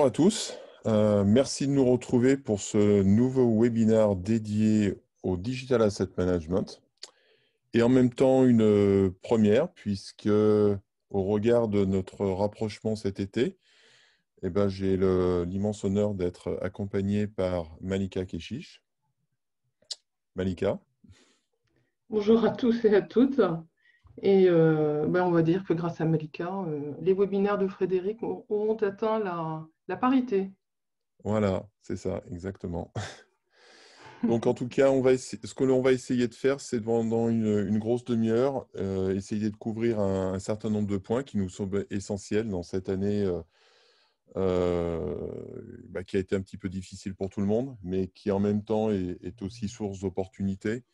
bonjour à tous. Euh, merci de nous retrouver pour ce nouveau webinaire dédié au Digital Asset Management. Et en même temps, une première, puisque au regard de notre rapprochement cet été, eh ben, j'ai l'immense honneur d'être accompagné par Malika Keshish. Malika. Bonjour à tous et à toutes. Et euh, ben, on va dire que grâce à Malika, euh, les webinaires de Frédéric auront atteint la, parité. Voilà, c'est ça, exactement. Donc en tout cas, on va ce que l'on va essayer de faire, c'est pendant une, grosse demi-heure, euh, essayer de couvrir un, certain nombre de points qui nous sont essentiels dans cette année bah, qui a été un petit peu difficile pour tout le monde, mais qui en même temps est aussi source d'opportunités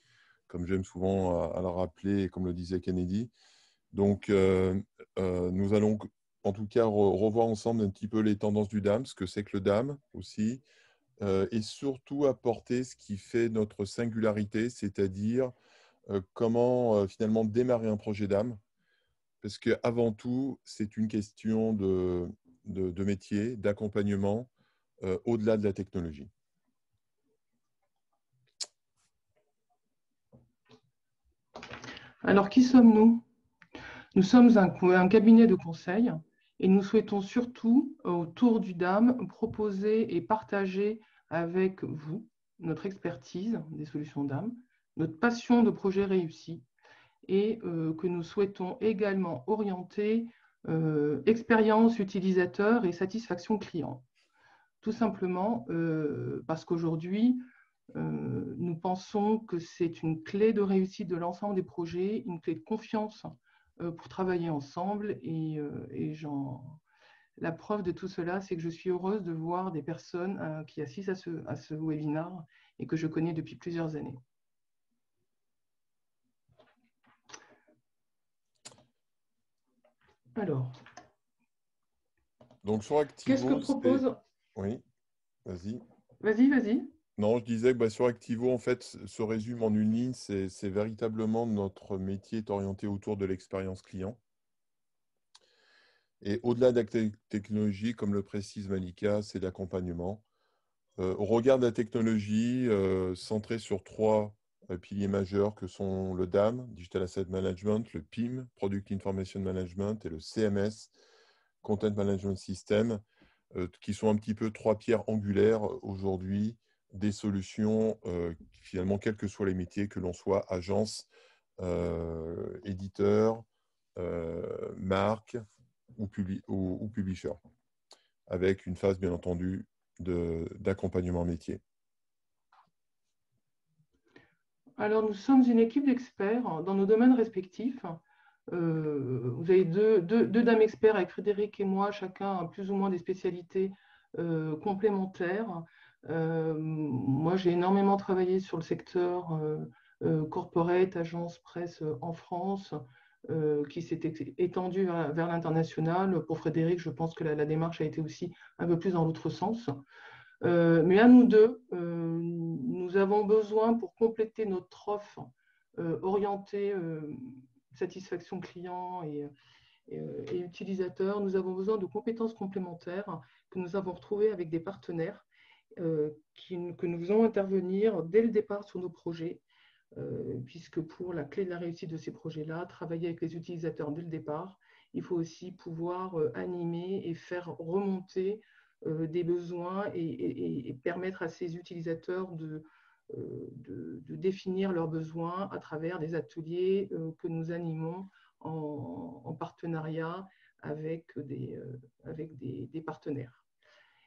comme j'aime souvent à, le rappeler, et comme le disait Kennedy. Donc, euh, euh, nous allons en tout cas revoir ensemble un petit peu les tendances du DAM, ce que c'est que le DAM aussi, euh, et surtout apporter ce qui fait notre singularité, c'est-à-dire comment finalement démarrer un projet DAM, parce qu'avant tout, c'est une question de, de métier, d'accompagnement, au-delà de la technologie. Alors, qui sommes-nous? Nous sommes un, cabinet de conseil et nous souhaitons surtout, autour du DAM, proposer et partager avec vous notre expertise des solutions DAM, notre passion de projet réussi et euh, que nous souhaitons également orienter euh, expérience utilisateur et satisfaction client. Tout simplement euh, parce qu'aujourd'hui, euh, nous pensons que c'est une clé de réussite de l'ensemble des projets, une clé de confiance euh, pour travailler ensemble. Et, euh, la preuve de tout cela, c'est que je suis heureuse de voir des personnes qui assistent à ce, à ce webinaire et que je connais depuis plusieurs années. Alors. Donc sur Activo. Qu'est-ce que propose Oui, vas-y. Vas-y, vas-y. Non, je disais que bah, sur Activo, en fait, se résume en une ligne, c'est véritablement notre métier est orienté autour de l'expérience client. Et au-delà de la technologie, comme le précise Malika, c'est l'accompagnement. Euh, au regard de la technologie, euh, centrée sur trois euh, piliers majeurs que sont le DAM, Digital Asset Management, le PIM, Product Information Management, et le CMS, Content Management System, qui sont un petit peu trois pierres angulaires aujourd'hui des solutions, euh, finalement, quels que soient les métiers, que l'on soit agence, euh, éditeur, euh, marque ou, publisher, avec une phase, bien entendu, d'accompagnement métier. Alors, nous sommes une équipe d'experts dans nos domaines respectifs. vous avez deux, deux, dames experts avec Frédéric et moi, chacun plus ou moins des spécialités complémentaires. Euh, moi, j'ai énormément travaillé sur le secteur euh, euh, corporate, agence, presse en France, qui s'est étendu vers, l'international. Pour Frédéric, je pense que la, démarche a été aussi un peu plus dans l'autre sens. mais à nous deux, nous avons besoin pour compléter notre offre orientée satisfaction client et, et, utilisateur, nous avons besoin de compétences complémentaires que nous avons retrouvées avec des partenaires euh, que nous faisons intervenir dès le départ sur nos projets, euh, puisque pour la clé de la réussite de ces projets-là, travailler avec les utilisateurs dès le départ, il faut aussi pouvoir euh, animer et faire remonter des besoins et, permettre à ces utilisateurs de, définir leurs besoins à travers des ateliers que nous animons en, partenariat avec des partenaires.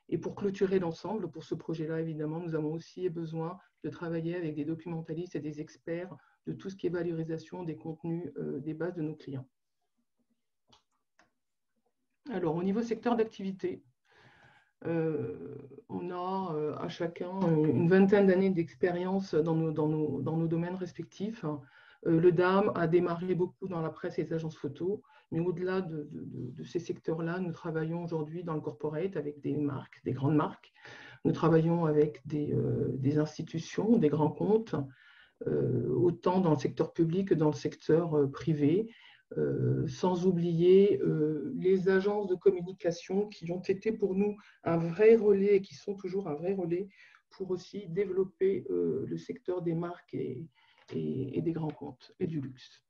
Et pour clôturer l'ensemble, pour ce projet-là, évidemment, nous avons aussi besoin de travailler avec des documentalistes et des experts de tout ce qui est valorisation des contenus euh, des bases de nos clients. Alors, au niveau secteur d'activité, euh, on a euh, à chacun une vingtaine d'années d'expérience dans nos, dans, nos, domaines respectifs. le DAM a démarré beaucoup dans la presse et les agences photo. Mais au-delà de, ces secteurs-là, nous travaillons aujourd'hui dans le corporate avec des marques, des grandes marques. Nous travaillons avec des, euh, institutions, des grands comptes, euh, autant dans le secteur public que dans le secteur euh, privé. sans oublier les agences de communication qui ont été pour nous un vrai relais et qui sont toujours un vrai relais pour aussi développer le secteur des marques et, et, des grands comptes et du luxe.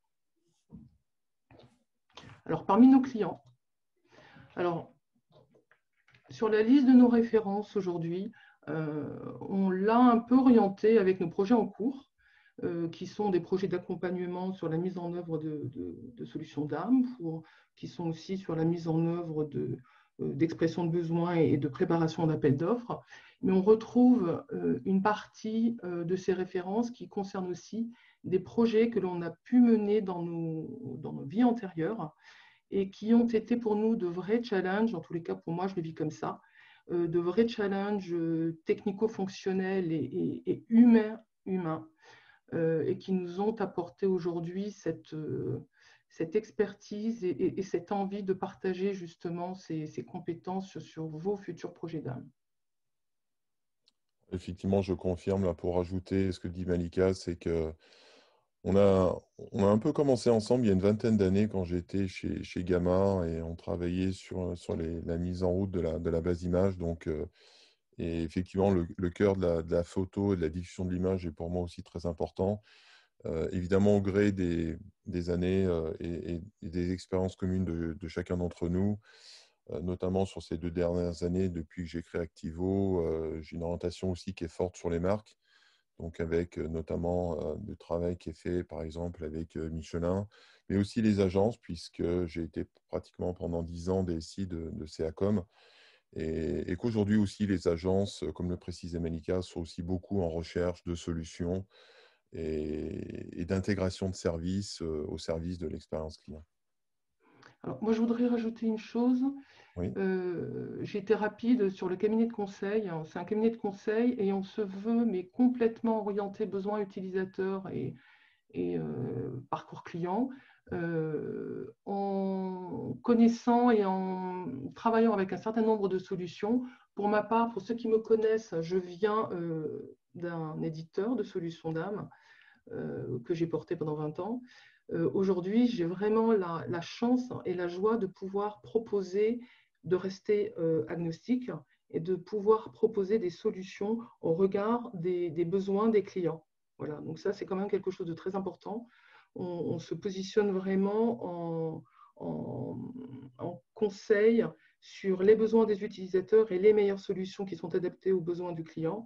Alors, parmi nos clients, alors, sur la liste de nos références aujourd'hui, euh, on l'a un peu orienté avec nos projets en cours, euh, qui sont des projets d'accompagnement sur la mise en œuvre de, solutions d'âme, qui sont aussi sur la mise en œuvre euh, d'expression de, besoins et de préparation d'appels d'offres. Mais on retrouve une partie de ces références qui concernent aussi des projets que l'on a pu mener dans nos, dans nos vies antérieures et qui ont été pour nous de vrais challenges, en tous les cas pour moi je le vis comme ça, euh, de vrais challenges euh, technico-fonctionnels et, humains, humains euh, et qui nous ont apporté aujourd'hui cette, cette expertise et, cette envie de partager justement ces, ces compétences sur vos futurs projets d'âme. Effectivement, je confirme, pour ajouter ce que dit Malika, c'est que on a, on a un peu commencé ensemble il y a une vingtaine d'années quand j'étais chez, chez Gamma et on travaillait sur, la mise en route de la, base image. Donc, euh, et effectivement, le, cœur de la, photo et de la diffusion de l'image est pour moi aussi très important. Euh, évidemment, au gré des, des années euh, et, des expériences communes de, de chacun d'entre nous, notamment sur ces deux dernières années, depuis que j'ai créé Activo, j'ai une orientation aussi qui est forte sur les marques donc avec notamment le travail qui est fait par exemple avec Michelin, mais aussi les agences, puisque j'ai été pratiquement pendant dix ans DSI de, de CACOM, et, qu'aujourd'hui aussi les agences, comme le précisait Manika, sont aussi beaucoup en recherche de solutions et, d'intégration de services au service de l'expérience client. Alors, moi, je voudrais rajouter une chose. Euh, j'ai été rapide sur le cabinet de conseil. C'est un cabinet de conseil et on se veut, mais complètement orienté besoin utilisateur et, euh, parcours client, euh, en connaissant et en travaillant avec un certain nombre de solutions. Pour ma part, pour ceux qui me connaissent, je viens d'un éditeur de solutions d'âme que j'ai porté pendant 20 ans. Aujourd'hui, j'ai vraiment la, chance et la joie de pouvoir proposer de rester euh, agnostique et de pouvoir proposer des solutions au regard des, besoins des clients. Voilà, donc ça, c'est quand même quelque chose de très important. On, se positionne vraiment en, en, conseil sur les besoins des utilisateurs et les meilleures solutions qui sont adaptées aux besoins du client.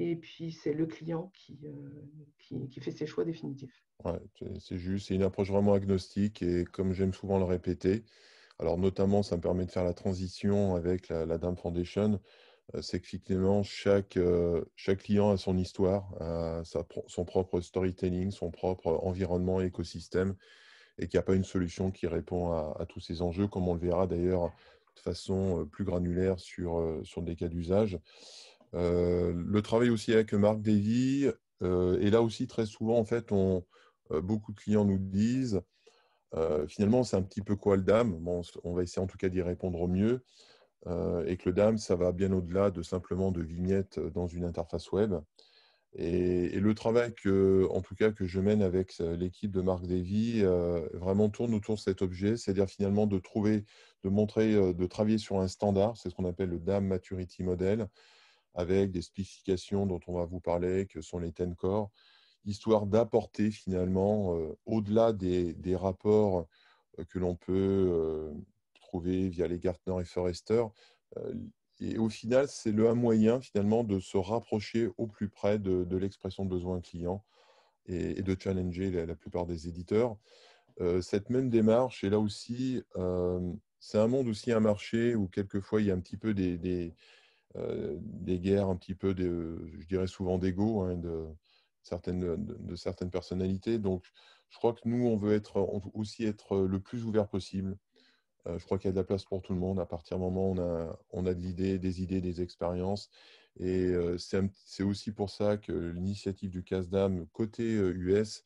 Et puis, c'est le client qui, euh, qui, fait ses choix définitifs. Ouais, c'est juste, c'est une approche vraiment agnostique et comme j'aime souvent le répéter, alors notamment, ça me permet de faire la transition avec la, Dame Foundation. Euh, c'est qu'effectivement, chaque, euh, chaque client a son histoire, son propre storytelling, son propre environnement, écosystème, et qu'il n'y a pas une solution qui répond à, tous ces enjeux, comme on le verra d'ailleurs de façon plus granulaire sur, sur des cas d'usage. Le travail aussi avec Marc Davy, et là aussi très souvent, en fait, on, beaucoup de clients nous disent euh, finalement, c'est un petit peu quoi le DAM On va essayer en tout cas d'y répondre au mieux. Euh, et que le DAM, ça va bien au-delà de simplement de vignettes dans une interface web. Et, le travail que, en tout cas, que je mène avec euh, l'équipe de Marc Davy vraiment tourne autour de cet objet, c'est-à-dire finalement de trouver, de montrer, de travailler sur un standard, c'est ce qu'on appelle le DAM Maturity Model, avec des spécifications dont on va vous parler, que sont les 10 core, histoire d'apporter finalement, euh, au-delà des, rapports euh, que l'on peut euh, trouver via les Gartner et Forrester, et au final, c'est le un moyen finalement de se rapprocher au plus près de, l'expression de besoin client et, de challenger la, plupart des éditeurs. cette même démarche, et là aussi, c'est un monde aussi, un marché où quelquefois il y a un petit peu des, des, guerres, un petit peu, de, je dirais souvent d'ego, hein, de, certaines, de, certaines personnalités. Donc, je crois que nous, on veut être, aussi être le plus ouvert possible. Euh, je crois qu'il y a de la place pour tout le monde. À partir du moment où on a, on a de l'idée, des idées, des expériences. Et euh, c'est aussi pour ça que l'initiative du CASDAM côté US,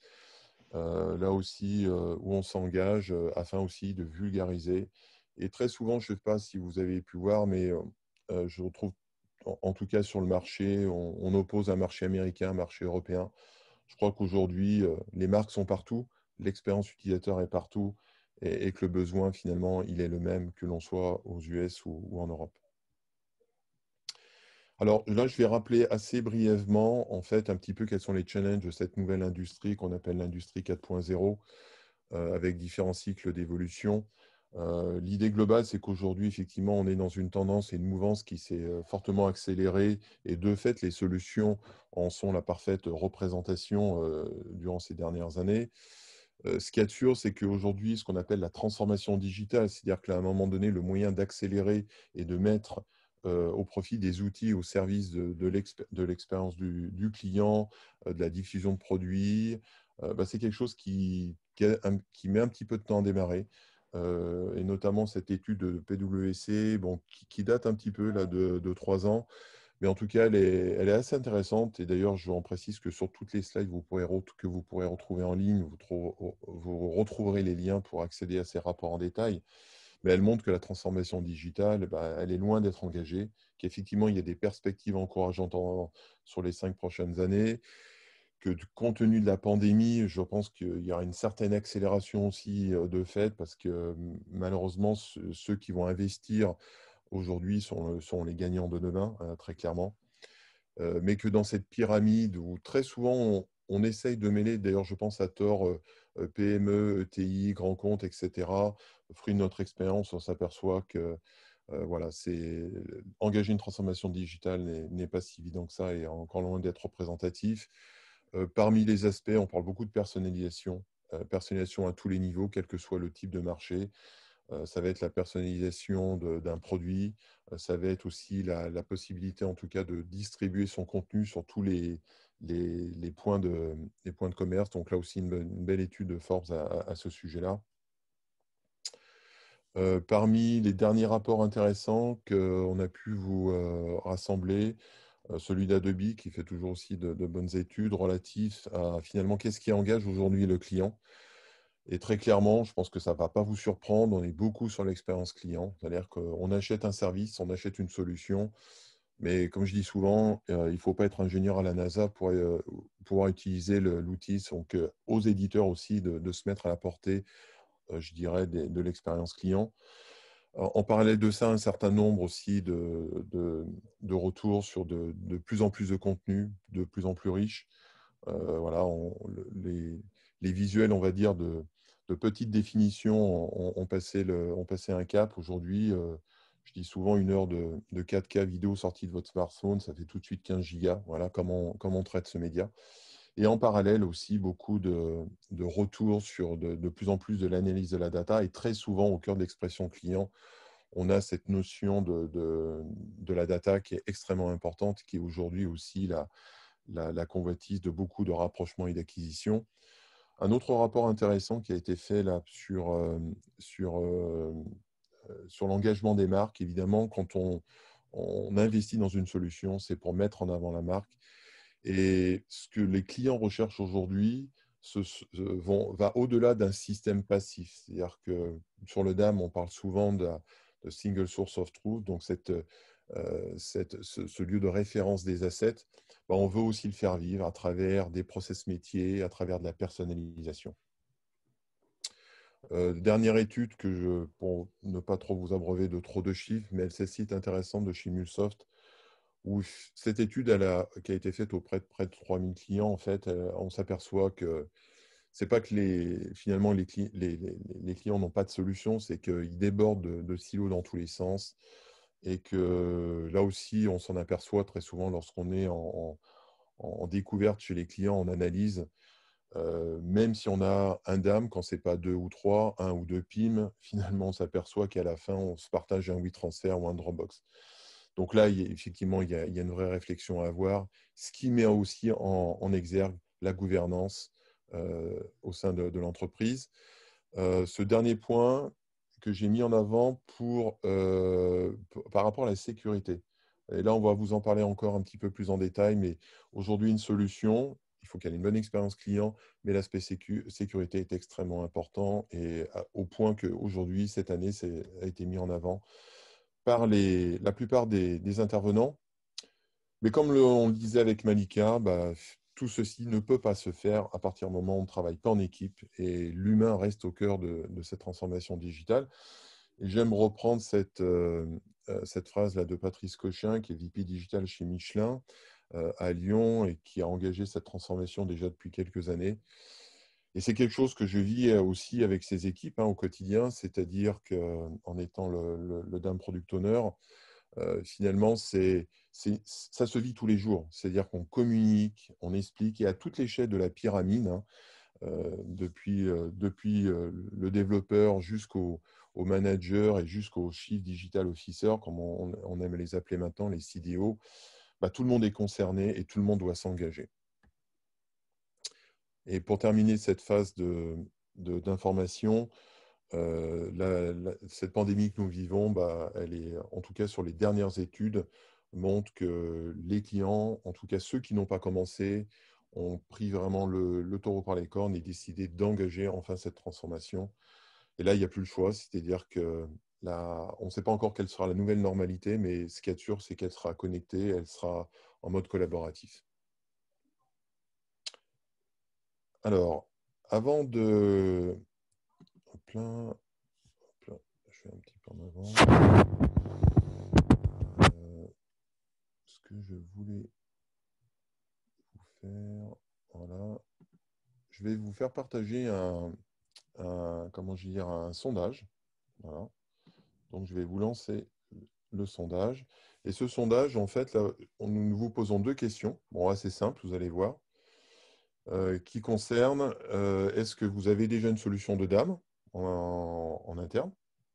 euh, là aussi, où on s'engage afin aussi de vulgariser. Et très souvent, je ne sais pas si vous avez pu voir, mais je retrouve en, tout cas sur le marché, on, oppose un marché américain, un marché européen. Je crois qu'aujourd'hui, euh, les marques sont partout, l'expérience utilisateur est partout, et, que le besoin, finalement, il est le même que l'on soit aux US ou, en Europe. Alors là, je vais rappeler assez brièvement, en fait, un petit peu quels sont les challenges de cette nouvelle industrie qu'on appelle l'industrie 4.0, euh, avec différents cycles d'évolution. Euh, l'idée globale, c'est qu'aujourd'hui, effectivement, on est dans une tendance et une mouvance qui s'est euh, fortement accélérée et de fait, les solutions en sont la parfaite représentation durant ces dernières années. ce qui est sûr, c'est qu'aujourd'hui, ce qu'on appelle la transformation digitale, c'est-à-dire qu'à un moment donné, le moyen d'accélérer et de mettre au profit des outils au service de, l'expérience du, client, de la diffusion de produits, bah, c'est quelque chose qui, met un petit peu de temps à démarrer. Euh, et notamment cette étude de PwC, bon, qui, date un petit peu là, de, trois ans. Mais en tout cas, elle est, assez intéressante. Et d'ailleurs, je vous en précise que sur toutes les slides que vous pourrez retrouver en ligne, vous, vous, retrouverez les liens pour accéder à ces rapports en détail. Mais elle montre que la transformation digitale, bah, elle est loin d'être engagée, qu'effectivement, il y a des perspectives encourageantes sur les cinq prochaines années, que compte tenu de la pandémie, je pense qu'il y aura une certaine accélération aussi de fait, parce que malheureusement, ceux qui vont investir aujourd'hui sont, les gagnants de demain, hein, très clairement. mais que dans cette pyramide où très souvent on, essaye de mêler, d'ailleurs je pense à tort, PME, ETI, grands comptes, etc. Fruit de notre expérience, on s'aperçoit que voilà, c'est engager une transformation digitale n'est pas si évident que ça et encore loin d'être représentatif. Euh, parmi les aspects, on parle beaucoup de personnalisation, euh, personnalisation à tous les niveaux, quel que soit le type de marché. Euh, ça va être la personnalisation d'un produit, ça va être aussi la, possibilité en tout cas de distribuer son contenu sur tous les, points, de, commerce. Donc là aussi, une, belle étude de Forbes à, ce sujet-là. parmi les derniers rapports intéressants qu'on a pu vous rassembler, celui d'Adobe qui fait toujours aussi de, bonnes études relatives à finalement qu'est-ce qui engage aujourd'hui le client. Et très clairement, je pense que ça ne va pas vous surprendre, on est beaucoup sur l'expérience client. C'est-à-dire qu'on achète un service, on achète une solution, mais comme je dis souvent, euh, il ne faut pas être ingénieur à la NASA pour euh, pouvoir utiliser l'outil. Donc, aux éditeurs aussi de, se mettre à la portée, je dirais, de l'expérience client. En parallèle de ça, un certain nombre aussi de, de, retours sur de, de, plus en plus de contenu, de plus en plus riches. Euh, voilà, les, les, visuels, on va dire, de, petites définitions ont, passé le, ont passé un cap. Aujourd'hui, euh, je dis souvent une heure de, 4K vidéo sortie de votre smartphone, ça fait tout de suite 15 gigas. Voilà comment, comment on traite ce média. Et en parallèle aussi, beaucoup de, retours sur de, plus en plus de l'analyse de la data. Et très souvent, au cœur de l'expression client, on a cette notion de, de, la data qui est extrêmement importante, qui est aujourd'hui aussi la, la, convoitise de beaucoup de rapprochements et d'acquisitions. Un autre rapport intéressant qui a été fait là sur, euh, sur, euh, sur l'engagement des marques, évidemment, quand on, on investit dans une solution, c'est pour mettre en avant la marque. Et ce que les clients recherchent aujourd'hui va au-delà d'un système passif. C'est-à-dire que sur le DAM, on parle souvent de, single source of truth, donc euh, ce, lieu de référence des assets. Bah, on veut aussi le faire vivre à travers des process métiers, à travers de la personnalisation. Euh, dernière étude que je, pour ne pas trop vous abreuver de trop de chiffres, mais elle site intéressante de chez Mulsoft, où cette étude qui a été faite auprès de près de 3000 clients, en fait, on s'aperçoit que c'est pas que finalement les, les, clients n'ont pas de solution, c'est qu'ils débordent de, silos dans tous les sens et que là aussi, on s'en aperçoit très souvent lorsqu'on est en, découverte chez les clients, en analyse. Euh, même si on a un DAM, quand ce n'est pas deux ou trois, un ou deux PIM, finalement, on s'aperçoit qu'à la fin, on se partage un WeTransfer ou un Dropbox. Donc là, effectivement, il y, a, une vraie réflexion à avoir, ce qui met aussi en, exergue la gouvernance euh, au sein de, l'entreprise. Euh, ce dernier point que j'ai mis en avant euh, pour, par rapport à la sécurité. Et là, on va vous en parler encore un petit peu plus en détail, mais aujourd'hui, une solution, il faut qu'elle ait une bonne expérience client, mais l'aspect sécurité est extrêmement important et au point qu'aujourd'hui, cette année, ça a été mis en avant par la plupart des, intervenants. Mais comme on le disait avec Malika, bah, tout ceci ne peut pas se faire à partir du moment où on ne travaille pas en équipe et l'humain reste au cœur de, cette transformation digitale. J'aime reprendre cette, euh, euh, phrase-là de Patrice Cochin, qui est VP digital chez Michelin à Lyon et qui a engagé cette transformation déjà depuis quelques années. Et c'est quelque chose que je vis aussi avec ces équipes hein, au quotidien, c'est-à-dire qu'en étant le, le, Product Owner, finalement, ça se vit tous les jours. C'est-à-dire qu'on communique, on explique, et à toutes les l'échelle de la pyramide, hein, depuis, depuis le développeur jusqu'au manager et jusqu'au chief digital officer, comme on, aime les appeler maintenant, les CDO, bah, tout le monde est concerné et tout le monde doit s'engager. Et pour terminer cette phase d'information, de, cette pandémie que nous vivons, bah, elle est, en tout cas sur les dernières études, montre que les clients, en tout cas ceux qui n'ont pas commencé, ont pris vraiment le, taureau par les cornes et décidé d'engager enfin cette transformation. Et là, il n'y a plus le choix, c'est-à-dire que là, on ne sait pas encore quelle sera la nouvelle normalité, mais ce qui est sûr, c'est qu'elle sera connectée, elle sera en mode collaboratif. Alors, avant de... Plein... Je vais un petit peu en avant. je voulais vous faire. Voilà. Je vais vous faire partager un, comment je un sondage. Voilà. Donc, je vais vous lancer le sondage. Et ce sondage, en fait, là, nous vous posons deux questions. Bon, assez simple, vous allez voir. Euh, qui concerne euh, est-ce que vous avez déjà une solution de dame en, interne?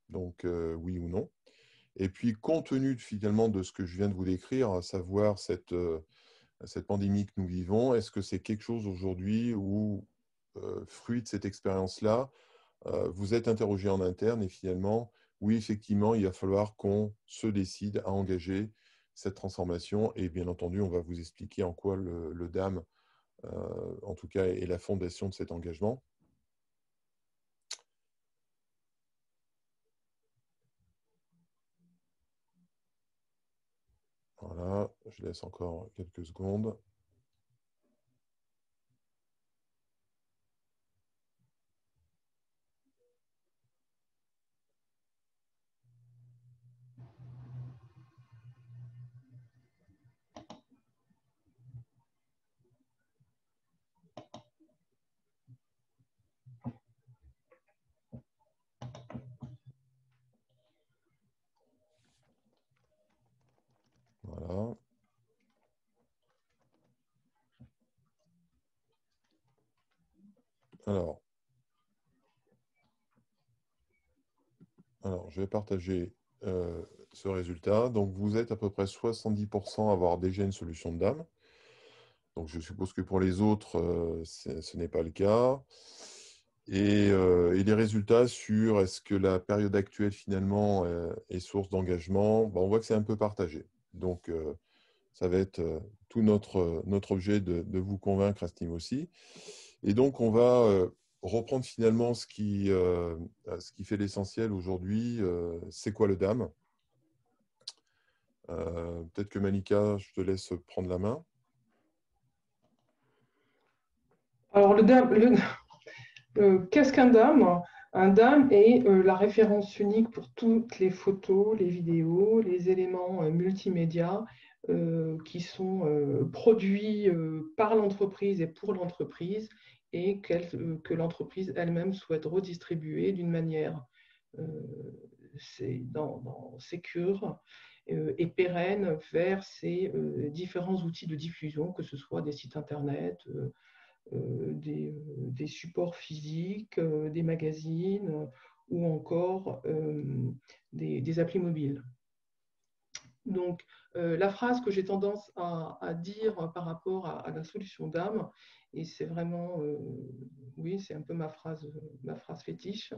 Donc, euh, oui ou non? Et puis, compte tenu finalement de ce que je viens de vous décrire, à savoir cette, cette pandémie que nous vivons, est-ce que c'est quelque chose aujourd'hui où, fruit de cette expérience-là, vous êtes interrogé en interne et finalement, oui, effectivement, il va falloir qu'on se décide à engager cette transformation. Et bien entendu, on va vous expliquer en quoi le DAM, en tout cas, est la fondation de cet engagement. Voilà, je laisse encore quelques secondes. Alors, alors, je vais partager euh, ce résultat. Donc, vous êtes à peu près 70% à avoir déjà une solution de dame. Donc, je suppose que pour les autres, euh, ce n'est pas le cas. Euh, et, les résultats sur est-ce que la période actuelle, finalement, est source d'engagement, ben, on voit que c'est un peu partagé. Donc, ça va être tout notre, notre objet de, de vous convaincre à ce niveau aussi. Et donc, on va reprendre finalement ce qui, euh, ce qui fait l'essentiel aujourd'hui. Euh, c'est quoi le DAM? Peut-être que Malika, je te laisse prendre la main. Alors, le DAM, qu'est-ce qu'un DAM? Un DAM est la référence unique pour toutes les photos, les vidéos, les éléments multimédia qui sont produits par l'entreprise et pour l'entreprise et euh, que l'entreprise elle-même souhaite redistribuer d'une manière euh, dans, dans sécure euh, et pérenne vers ces différents outils de diffusion, que ce soit des sites internet, des, supports physiques, des magazines ou encore des, des, applis mobiles. Donc, la phrase que j'ai tendance à, dire par rapport à la solution d'âme, et c'est vraiment, euh, oui, c'est un peu ma phrase, ma phrase fétiche,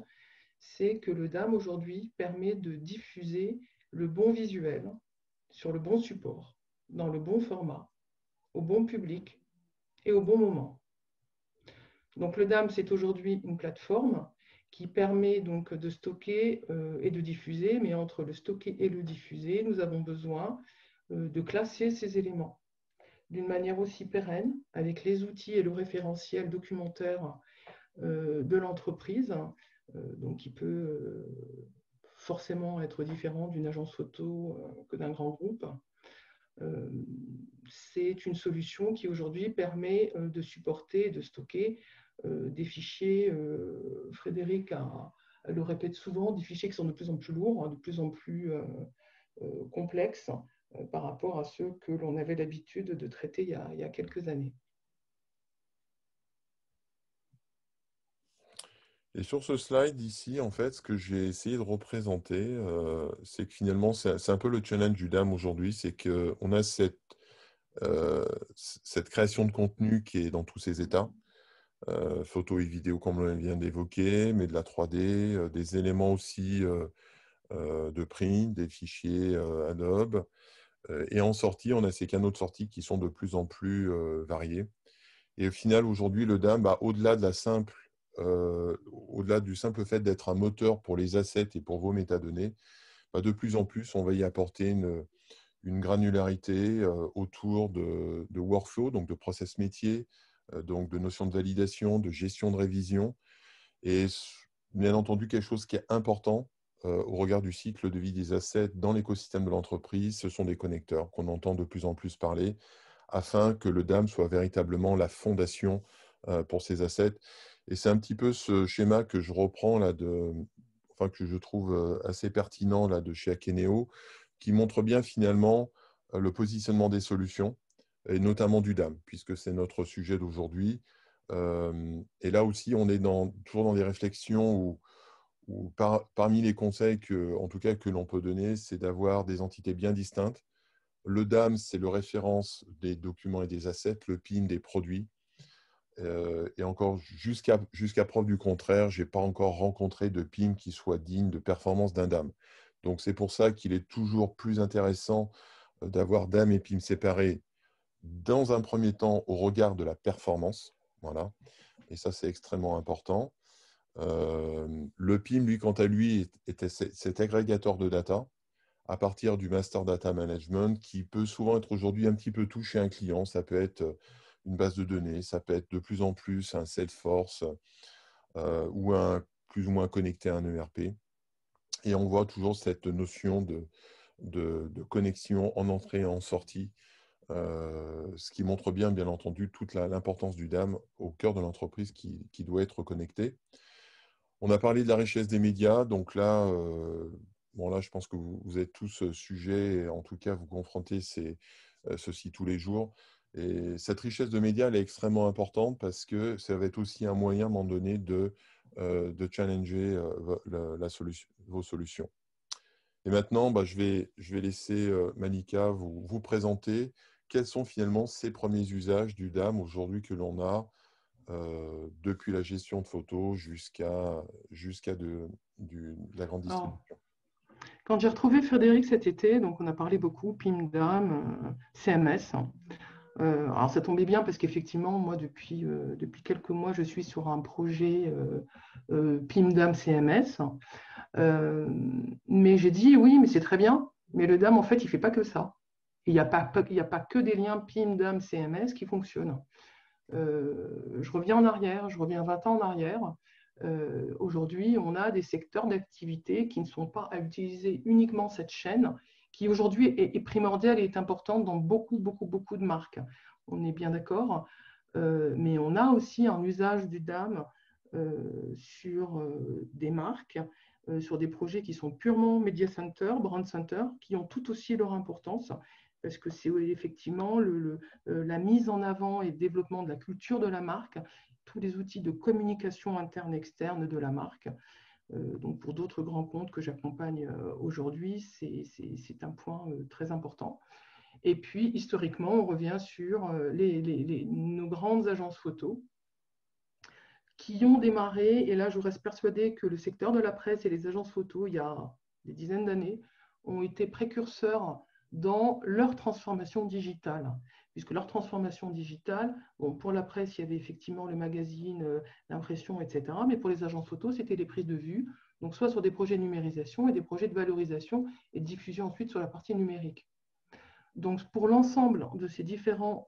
c'est que le DAM aujourd'hui permet de diffuser le bon visuel sur le bon support, dans le bon format, au bon public et au bon moment. Donc le DAM, c'est aujourd'hui une plateforme qui permet donc de stocker euh, et de diffuser, mais entre le stocker et le diffuser, nous avons besoin euh, de classer ces éléments. D'une manière aussi pérenne, avec les outils et le référentiel documentaire de l'entreprise, donc qui peut forcément être différent d'une agence photo que d'un grand groupe. C'est une solution qui aujourd'hui permet de supporter de stocker des fichiers. Frédéric le répète souvent, des fichiers qui sont de plus en plus lourds, hein, de plus en plus complexes par rapport à ceux que l'on avait l'habitude de traiter il y a quelques années. Et sur ce slide ici, en fait, ce que j'ai essayé de représenter, euh, c'est que finalement, c'est un peu le challenge du DAM aujourd'hui, c'est qu'on a cette, euh, cette création de contenu qui est dans tous ses états, euh, photo et vidéo comme on vient d'évoquer, mais de la 3D, des éléments aussi de print, des fichiers Adobe. Et en sortie, on a ces canaux de sortie qui sont de plus en plus variés. Et au final, aujourd'hui, le DAM, bah, de euh, au-delà du simple fait d'être un moteur pour les assets et pour vos métadonnées, bah, de plus en plus, on va y apporter une, granularité euh, autour de, workflow, donc de process métier, euh, donc de notions de validation, de gestion de révision. Et bien entendu, quelque chose qui est important au regard du cycle de vie des assets dans l'écosystème de l'entreprise, ce sont des connecteurs qu'on entend de plus en plus parler afin que le DAM soit véritablement la fondation pour ces assets. Et c'est un petit peu ce schéma que je reprends là de, enfin que je trouve euh, assez pertinent là de chez Akeneo, qui montre bien finalement euh, le positionnement des solutions et notamment du DAM, puisque c'est notre sujet d'aujourd'hui. Euh, et là aussi, on est dans, toujours dans des réflexions où, parmi les conseils que, en tout cas, que l'on peut donner, c'est d'avoir des entités bien distinctes. Le DAM, c'est le référence des documents et des assets, le PIN des produits, euh, et encore, jusqu'à preuve du contraire, je n'ai pas encore rencontré de PIM qui soit digne de performance d'un DAM. Donc, c'est pour ça qu'il est toujours plus intéressant euh, d'avoir DAM et PIM séparés dans un premier temps au regard de la performance. Voilà. Et ça, c'est extrêmement important. Euh, le PIM, lui, quant à lui, était cet agrégateur de data à partir du Master Data Management qui peut souvent être aujourd'hui un petit peu tout chez un client. Ça peut être une base de données, ça peut être de plus en plus un Salesforce euh, ou un plus ou moins connecté à un ERP. Et on voit toujours cette notion de, connexion en entrée et en sortie, euh, ce qui montre bien, bien entendu, toute l'importance du DAM au cœur de l'entreprise qui, qui, doit être connectée. On a parlé de la richesse des médias, donc là, euh, bon là je pense que vous, êtes tous sujets, en tout cas vous confrontez ces, ceci tous les jours. Et cette richesse de médias, elle est extrêmement importante parce que ça va être aussi un moyen, à un moment donné, de, euh, challenger euh, vos solutions. Et maintenant, bah, je, vais, laisser euh, Malika vous, vous présenter quels sont finalement ces premiers usages du DAM aujourd'hui que l'on a depuis la gestion de photos jusqu'à jusqu'à de, de, la grande distribution. Quand j'ai retrouvé Frédéric cet été, donc on a parlé beaucoup PIM DAM, CMS. Euh, alors ça tombait bien parce qu'effectivement, moi, depuis, euh, depuis quelques mois, je suis sur un projet euh, PIM-DAM CMS. mais j'ai dit oui, mais c'est très bien, mais le DAM, en fait, il ne fait pas que ça. Il n'y a, pas, a pas que des liens PIM-DAM CMS qui fonctionnent. Je reviens en arrière, je reviens 20 ans en arrière. Aujourd'hui, on a des secteurs d'activité qui ne sont pas à utiliser uniquement cette chaîne qui aujourd'hui est, primordiale et est importante dans beaucoup, beaucoup, beaucoup de marques. On est bien d'accord. Euh, mais on a aussi un usage du DAM euh, sur euh, des marques, sur des projets qui sont purement media center, brand center, qui ont tout aussi leur importance, parce que c'est effectivement le, la mise en avant et le développement de la culture de la marque, tous les outils de communication interne et externe de la marque. Euh, donc pour d'autres grands comptes que j'accompagne euh, aujourd'hui, c'est un point euh, très important. Et puis, historiquement, on revient sur nos grandes agences photo qui ont démarré, et là je reste persuadée que le secteur de la presse et les agences photo, il y a des dizaines d'années, ont été précurseurs dans leur transformation digitale puisque leur transformation digitale, bon, pour la presse, il y avait effectivement le magazine, euh, l'impression, etc. Mais pour les agences photo, c'était les prises de vue, donc soit sur des projets de numérisation et des projets de valorisation et de diffusion ensuite sur la partie numérique. Donc, pour l'ensemble de ces différents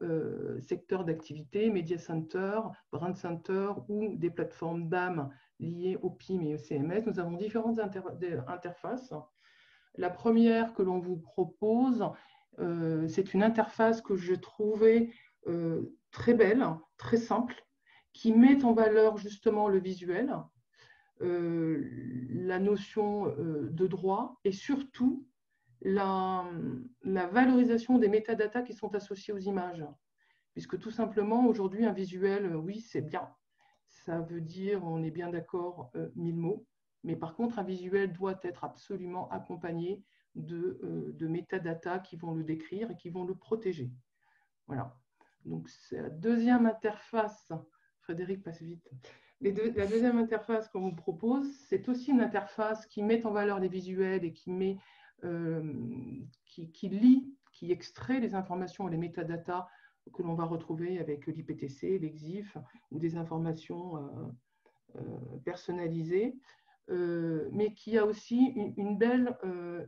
secteurs d'activité, Media Center, Brand Center ou des plateformes d'âme liées au PIM et au CMS, nous avons différentes interfaces. La première que l'on vous propose, c'est une interface que je trouvais très belle, très simple, qui met en valeur justement le visuel, euh, la notion euh, de droit et surtout la, valorisation des métadatas qui sont associés aux images. Puisque tout simplement, aujourd'hui, un visuel, euh, oui, c'est bien. Ça veut dire, on est bien d'accord, mille mots. Mais par contre, un visuel doit être absolument accompagné de, métadatas qui vont le décrire et qui vont le protéger. Voilà. Donc, la deuxième interface. Frédéric passe vite la deuxième interface qu'on vous propose, c'est aussi une interface qui met en valeur les visuels et qui, met, euh, qui, lit, qui extrait les informations et les métadatas que l'on va retrouver avec l'IPTC, l'EXIF ou des informations euh, euh, personnalisées, mais qui a aussi une, belle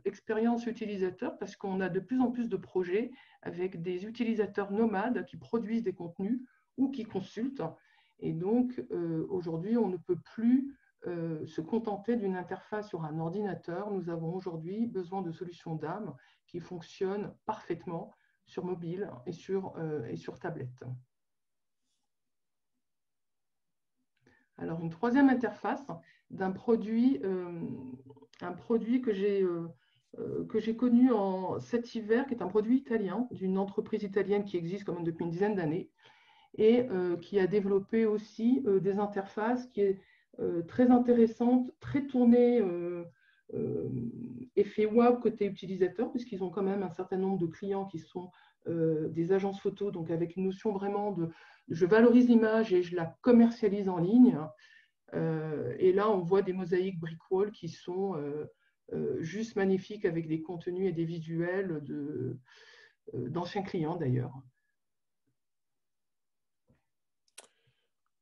expérience utilisateur parce qu'on a de plus en plus de projets avec des utilisateurs nomades qui produisent des contenus ou qui consultent et donc, euh, aujourd'hui, on ne peut plus euh, se contenter d'une interface sur un ordinateur. Nous avons aujourd'hui besoin de solutions d'âme qui fonctionnent parfaitement sur mobile et euh, et sur tablette. Alors, une troisième interface d'un produit, un produit que j'ai que j'ai connu en cet hiver, qui est un produit italien, d'une entreprise italienne qui existe quand même depuis une dizaine d'années, et euh, qui a développé aussi euh, des interfaces qui est euh, très intéressante, très tournée effet wow côté utilisateur, puisqu'ils ont quand même un certain nombre de clients qui sont des agences photo, donc avec une notion vraiment de je valorise l'image et je la commercialise en ligne. et là, on voit des mosaïques brickwall qui sont juste magnifiques avec des contenus et des visuels d'anciens clients d'ailleurs.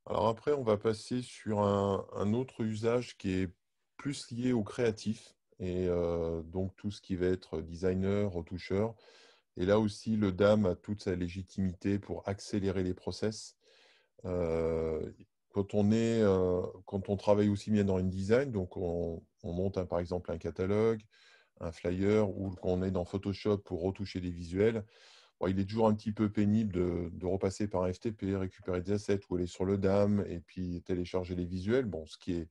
Alors après, on va passer sur un, autre usage qui est plus lié au créatif et euh, donc tout ce qui va être designer, retoucheur. Et là aussi, le DAM a toute sa légitimité pour accélérer les process. Euh, quand, on est, euh, quand on travaille aussi bien dans une design, donc on, monte par exemple un catalogue, un flyer, ou qu'on est dans Photoshop pour retoucher des visuels, il est toujours un petit peu pénible de, repasser par un FTP, récupérer des assets ou aller sur le DAM et puis télécharger les visuels. Bon, ce qui est,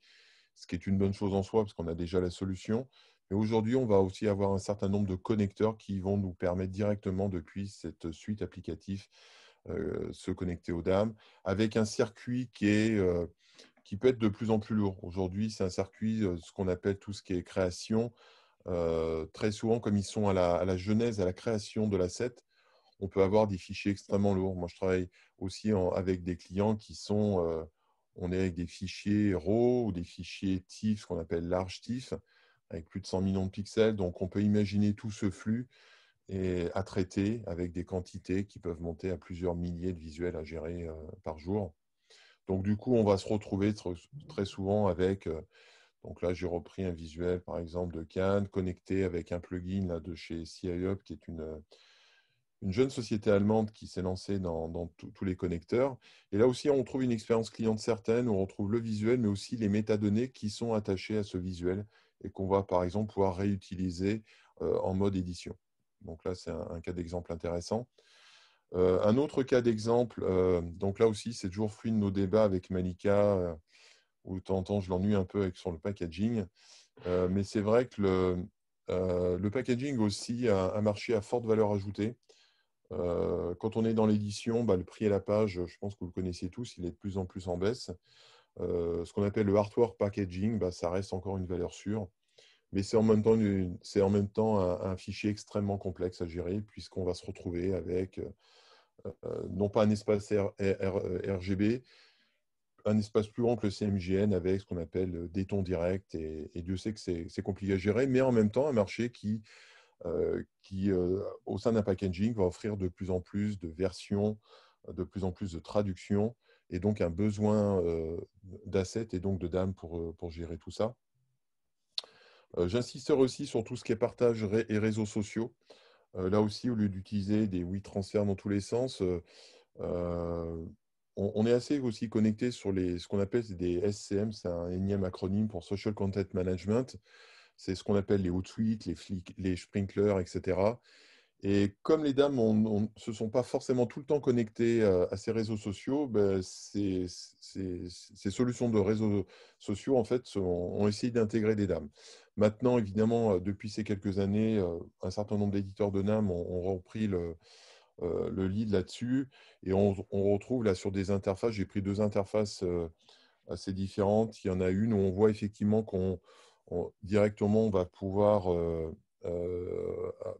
ce qui est une bonne chose en soi parce qu'on a déjà la solution. Mais aujourd'hui, on va aussi avoir un certain nombre de connecteurs qui vont nous permettre directement depuis cette suite applicative euh, se connecter au DAM avec un circuit qui est euh, qui peut être de plus en plus lourd. Aujourd'hui, c'est un circuit, euh, ce qu'on appelle tout ce qui est création. très souvent, comme ils sont à la, à la genèse, à la création de l'asset, on peut avoir des fichiers extrêmement lourds. Moi, je travaille aussi avec des clients qui sont, euh, on est avec des fichiers RAW ou des fichiers TIFF, ce qu'on appelle large TIFF, avec plus de 100 millions de pixels. Donc, on peut imaginer tout ce flux à traiter avec des quantités qui peuvent monter à plusieurs milliers de visuels à gérer euh, par jour. Donc, du coup, on va se retrouver très souvent avec, euh, donc là, j'ai repris un visuel, par exemple, de Cannes, connecté avec un plugin là, de chez CIUp, qui est une, une jeune société allemande qui s'est lancée dans, tous les connecteurs. Et là aussi, on trouve une expérience cliente certaine où on retrouve le visuel, mais aussi les métadonnées qui sont attachées à ce visuel et qu'on va par exemple pouvoir réutiliser euh, en mode édition. Donc là, c'est un, cas d'exemple intéressant. Euh, un autre cas d'exemple, euh, donc là aussi, c'est toujours fruit de nos débats avec Malika, où de temps en temps, je l'ennuie un peu avec, sur le packaging. mais c'est vrai que le, packaging aussi a un marché à forte valeur ajoutée. Quand on est dans l'édition, bah, le prix à la page, je pense que vous le connaissez tous, il est de plus en plus en baisse. Euh, ce qu'on appelle le artwork packaging, bah, ça reste encore une valeur sûre. Mais c'est en même temps, un, fichier extrêmement complexe à gérer, puisqu'on va se retrouver avec euh, non pas un espace RGB, un espace plus grand que le CMGN avec ce qu'on appelle des tons directs. Et, Dieu sait que c'est compliqué à gérer, mais en même temps un marché qui euh, euh, au sein d'un packaging, va offrir de plus en plus de versions, de plus en plus de traductions, et donc un besoin euh, d'assets et donc de dames pour, pour gérer tout ça. J'insisterai aussi sur tout ce qui est partage et réseaux sociaux. là aussi, au lieu d'utiliser des oui transferts dans tous les sens, on, est assez aussi connecté sur les, ce qu'on appelle des SCM, c'est un énième acronyme pour Social Content Management. C'est ce qu'on appelle les Hootsuite, les, les sprinklers, etc. Et comme les dames ne se sont pas forcément tout le temps connectées à ces réseaux sociaux, ben, ces, solutions de réseaux sociaux en fait, ont, essayé d'intégrer des dames. Maintenant, évidemment, depuis ces quelques années, un certain nombre d'éditeurs de NAM ont, repris le, le lead là-dessus. Et on, retrouve là sur des interfaces, j'ai pris deux interfaces assez différentes. Il y en a une où on voit effectivement qu'on directement on va pouvoir euh,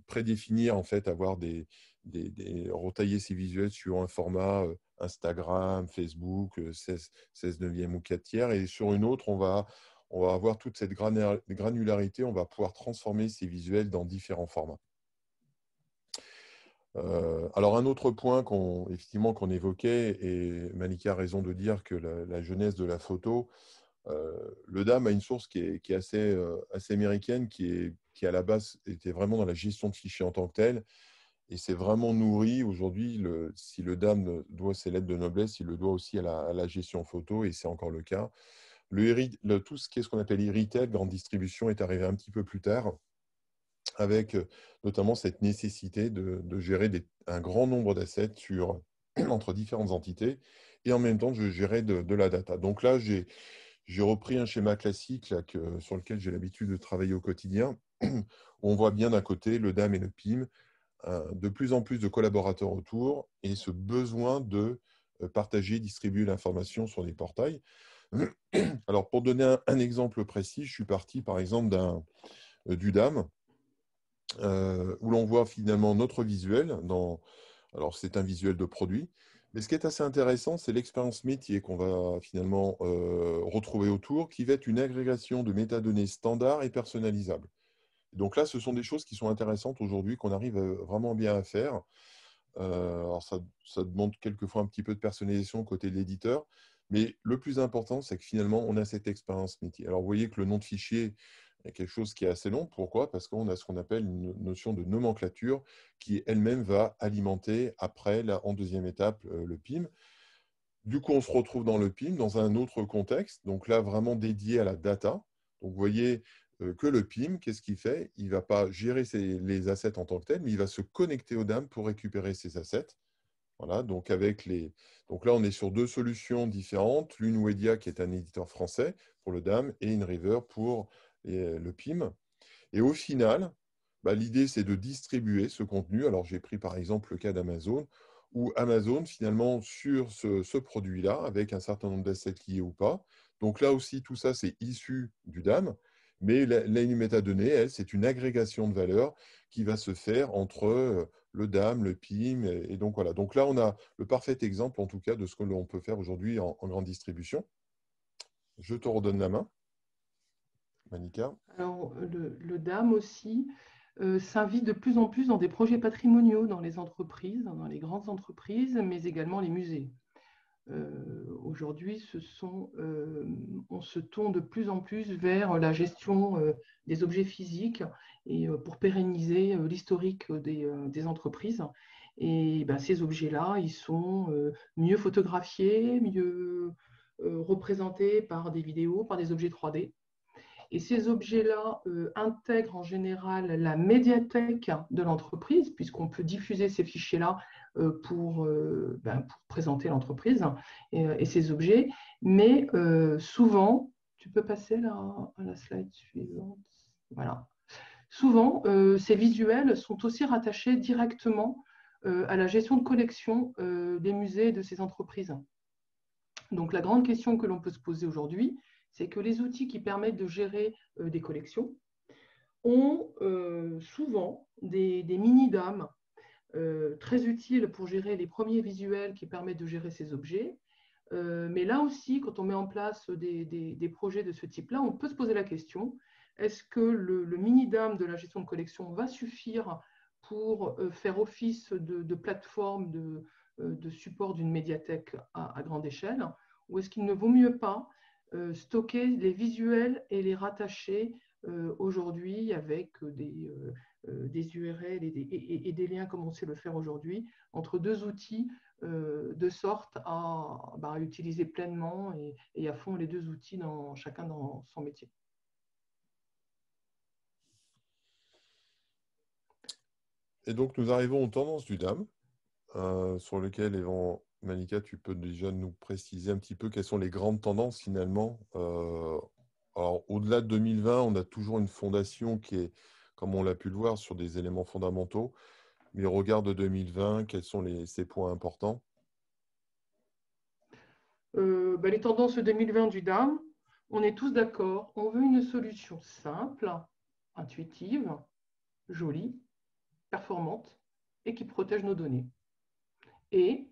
prédéfinir, en fait, avoir des, des, retailler ces visuels sur un format euh, Instagram, Facebook, 16, 16 neuvième ou 4 tiers. Et sur une autre, on va, avoir toute cette granularité. On va pouvoir transformer ces visuels dans différents formats. Euh, alors un autre point qu'on évoquait et Malika a raison de dire que la, jeunesse de la photo, le DAM a une source qui est, est assez, américaine, qui est à la base était vraiment dans la gestion de fichiers en tant que tel. Et c'est vraiment nourri aujourd'hui, si le DAM doit ses lettres de noblesse, il le doit aussi à la, gestion photo, et c'est encore le cas. Le, tout ce ce qu'on appelle e-retail, grande distribution, est arrivé un petit peu plus tard, avec euh, notamment cette nécessité de, gérer un grand nombre d'assets entre différentes entités, et en même temps de gérer de la data. Donc là, j'ai repris un schéma classique sur lequel j'ai l'habitude de travailler au quotidien, on voit bien d'un côté le DAM et le PIM, euh, de plus en plus de collaborateurs autour et ce besoin de euh, partager, distribuer l'information sur des portails. Alors, pour donner un, exemple précis, je suis parti par exemple euh, du DAM, où l'on voit finalement notre visuel. Dans, alors, c'est un visuel de produit. Mais ce qui est assez intéressant, c'est l'expérience métier qu'on va finalement retrouver autour, qui va être une agrégation de métadonnées standards et personnalisables. Donc là, ce sont des choses qui sont intéressantes aujourd'hui, qu'on arrive vraiment bien à faire. alors ça, demande quelquefois un petit peu de personnalisation côté de l'éditeur, mais le plus important, c'est que finalement, on a cette expérience métier. Alors vous voyez que le nom de fichier quelque chose qui est assez long. Pourquoi? Parce qu'on a ce qu'on appelle une notion de nomenclature qui elle-même va alimenter après, là, en deuxième étape, le PIM. Du coup, on se retrouve dans le PIM, dans un autre contexte, donc là, vraiment dédié à la data. Donc, vous voyez, euh, que le PIM, qu'est-ce qu'il fait? Il ne va pas gérer les assets en tant que tel, mais il va se connecter au DAM pour récupérer ces assets. Voilà, donc, avec les... donc là, on est sur deux solutions différentes. L'une Wedia, qui est un éditeur français pour le DAM, et InRiver pour le PIM. Et au final, bah, l'idée, c'est de distribuer ce contenu. Alors, j'ai pris par exemple le cas d'Amazon, où Amazon, finalement, sur ce, produit-là, avec un certain nombre d'assets liés ou pas. Donc là aussi, tout ça, c'est issu du DAM. Mais la, métadonnée, elle, c'est une agrégation de valeurs qui va se faire entre euh, le DAM, le PIM. Et, donc voilà. Donc là, on a le parfait exemple, en tout cas, de ce que l'on peut faire aujourd'hui en, grande distribution. Je te redonne la main. Alors, le, DAM aussi euh, s'invite de plus en plus dans des projets patrimoniaux dans les entreprises, dans les grandes entreprises, mais également les musées. Euh, aujourd'hui, euh, on se tourne de plus en plus vers la gestion euh, des objets physiques et pour pérenniser l'historique des, entreprises. Et ben, ces objets-là, ils sont mieux photographiés, mieux représentés par des vidéos, par des objets 3D. Et ces objets-là intègrent en général la médiathèque de l'entreprise, puisqu'on peut diffuser ces fichiers-là euh, euh, ben, pour, présenter l'entreprise euh, et, ses objets. Mais souvent, tu peux passer à la slide suivante. Voilà. Souvent, ces visuels sont aussi rattachés directement à la gestion de collection des musées et de ces entreprises. Donc la grande question que l'on peut se poser aujourd'hui, c'est que les outils qui permettent de gérer des collections ont souvent des, mini-dames euh, très utile pour gérer les premiers visuels qui permettent de gérer ces objets. Euh, mais là aussi, quand on met en place des, projets de ce type-là, on peut se poser la question, est-ce que le, mini-DAM de la gestion de collection va suffire pour euh, faire office de, plateforme de, support d'une médiathèque à, grande échelle Ou est-ce qu'il ne vaut mieux pas stocker les visuels et les rattacher aujourd'hui avec des, des URL et des, liens comme on sait le faire aujourd'hui entre deux outils de sorte à, bah, utiliser pleinement et, à fond les deux outils dans, chacun dans son métier. Et donc, nous arrivons aux tendances du DAM, sur lesquelles, Malika, tu peux déjà nous préciser un petit peu quelles sont les grandes tendances finalement. alors, au-delà de 2020, on a toujours une fondation qui est, comme on l'a pu le voir, sur des éléments fondamentaux. Mais au regard de 2020, quels sont les, ces points importants? Bah, Les tendances 2020 du DAM, on est tous d'accord. On veut une solution simple, intuitive, jolie, performante et qui protège nos données. Et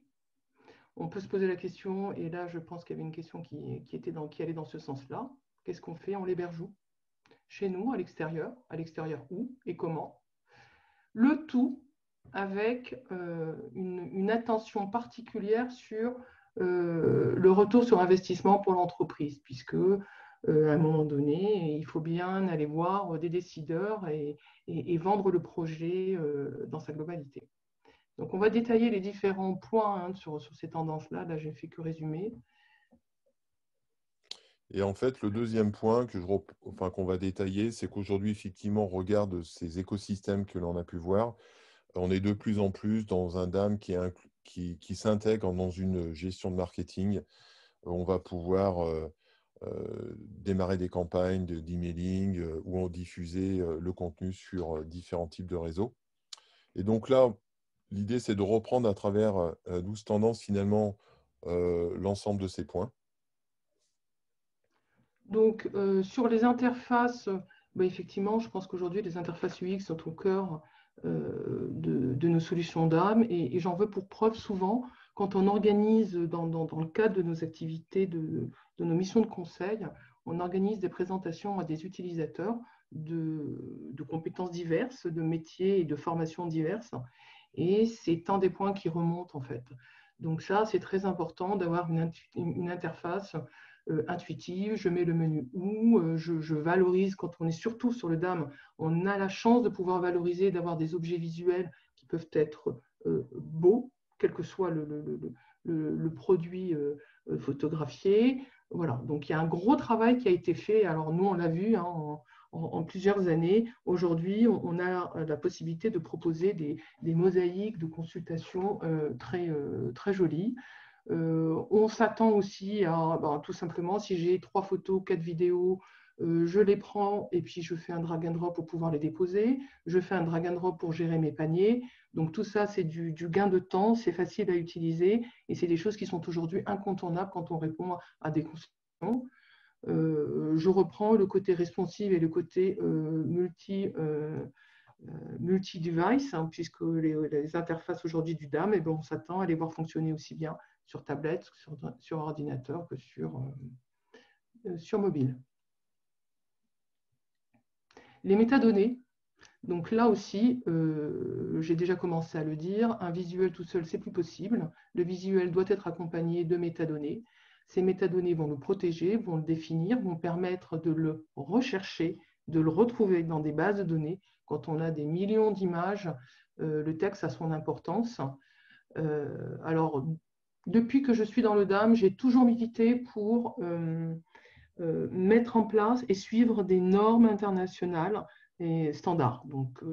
on peut se poser la question, et là je pense qu'il y avait une question qui, allait dans ce sens-là, qu'est-ce qu'on fait On l'héberge où Chez nous, à l'extérieur À l'extérieur où et comment? Le tout avec euh, une, attention particulière sur euh, le retour sur investissement pour l'entreprise, puisque euh, à un moment donné, il faut bien aller voir des décideurs et, vendre le projet dans sa globalité. Donc, on va détailler les différents points hein, sur, ces tendances-là. Là, je n'ai fait que résumer. Et en fait, le deuxième point que enfin, qu'on va détailler, c'est qu'aujourd'hui, effectivement, on regarde ces écosystèmes que l'on a pu voir. On est de plus en plus dans un DAM qui s'intègre dans une gestion de marketing. On va pouvoir euh, euh, démarrer des campagnes d'emailing euh, ou en diffuser le contenu sur différents types de réseaux. Et donc là, l'idée, c'est de reprendre à travers 12 tendances, finalement, l'ensemble de ces points. Donc, sur les interfaces, bah, effectivement, je pense qu'aujourd'hui, les interfaces UX sont au cœur de, nos solutions d'âme et, j'en veux pour preuve souvent quand on organise dans, le cadre de nos activités, de, nos missions de conseil, on organise des présentations à des utilisateurs de compétences diverses, de métiers et de formations diverses. Et c'est un des points qui remonte en fait. Donc ça, c'est très important d'avoir une, interface euh, intuitive. Je mets le menu où, euh, je, valorise, quand on est surtout sur le DAM, on a la chance de pouvoir valoriser, d'avoir des objets visuels qui peuvent être euh, beaux, quel que soit le, produit photographié. Voilà, donc il y a un gros travail qui a été fait. Alors nous, on l'a vu hein, en, en, plusieurs années. Aujourd'hui, on, a la possibilité de proposer des, mosaïques de consultation euh, très, euh, très jolies. Euh, on s'attend aussi à, ben, tout simplement, si j'ai trois photos, quatre vidéos, je les prends et puis je fais un drag and drop pour pouvoir les déposer. Je fais un drag and drop pour gérer mes paniers. Donc tout ça, c'est du, gain de temps, c'est facile à utiliser et c'est des choses qui sont aujourd'hui incontournables quand on répond à des consultations. Euh, je reprends le côté responsive et le côté euh, euh, multi-device, hein, puisque les, interfaces aujourd'hui du DAM, eh ben, on s'attend à les voir fonctionner aussi bien sur tablette, sur, ordinateur que sur, sur mobile. Les métadonnées, donc là aussi, j'ai déjà commencé à le dire, un visuel tout seul, c'est plus possible. Le visuel doit être accompagné de métadonnées. Ces métadonnées vont le protéger, vont le définir, vont permettre de le rechercher, de le retrouver dans des bases de données. Quand on a des millions d'images, euh, le texte a son importance. Euh, alors, depuis que je suis dans le DAM, j'ai toujours milité pour euh, mettre en place et suivre des normes internationales et standards. Donc,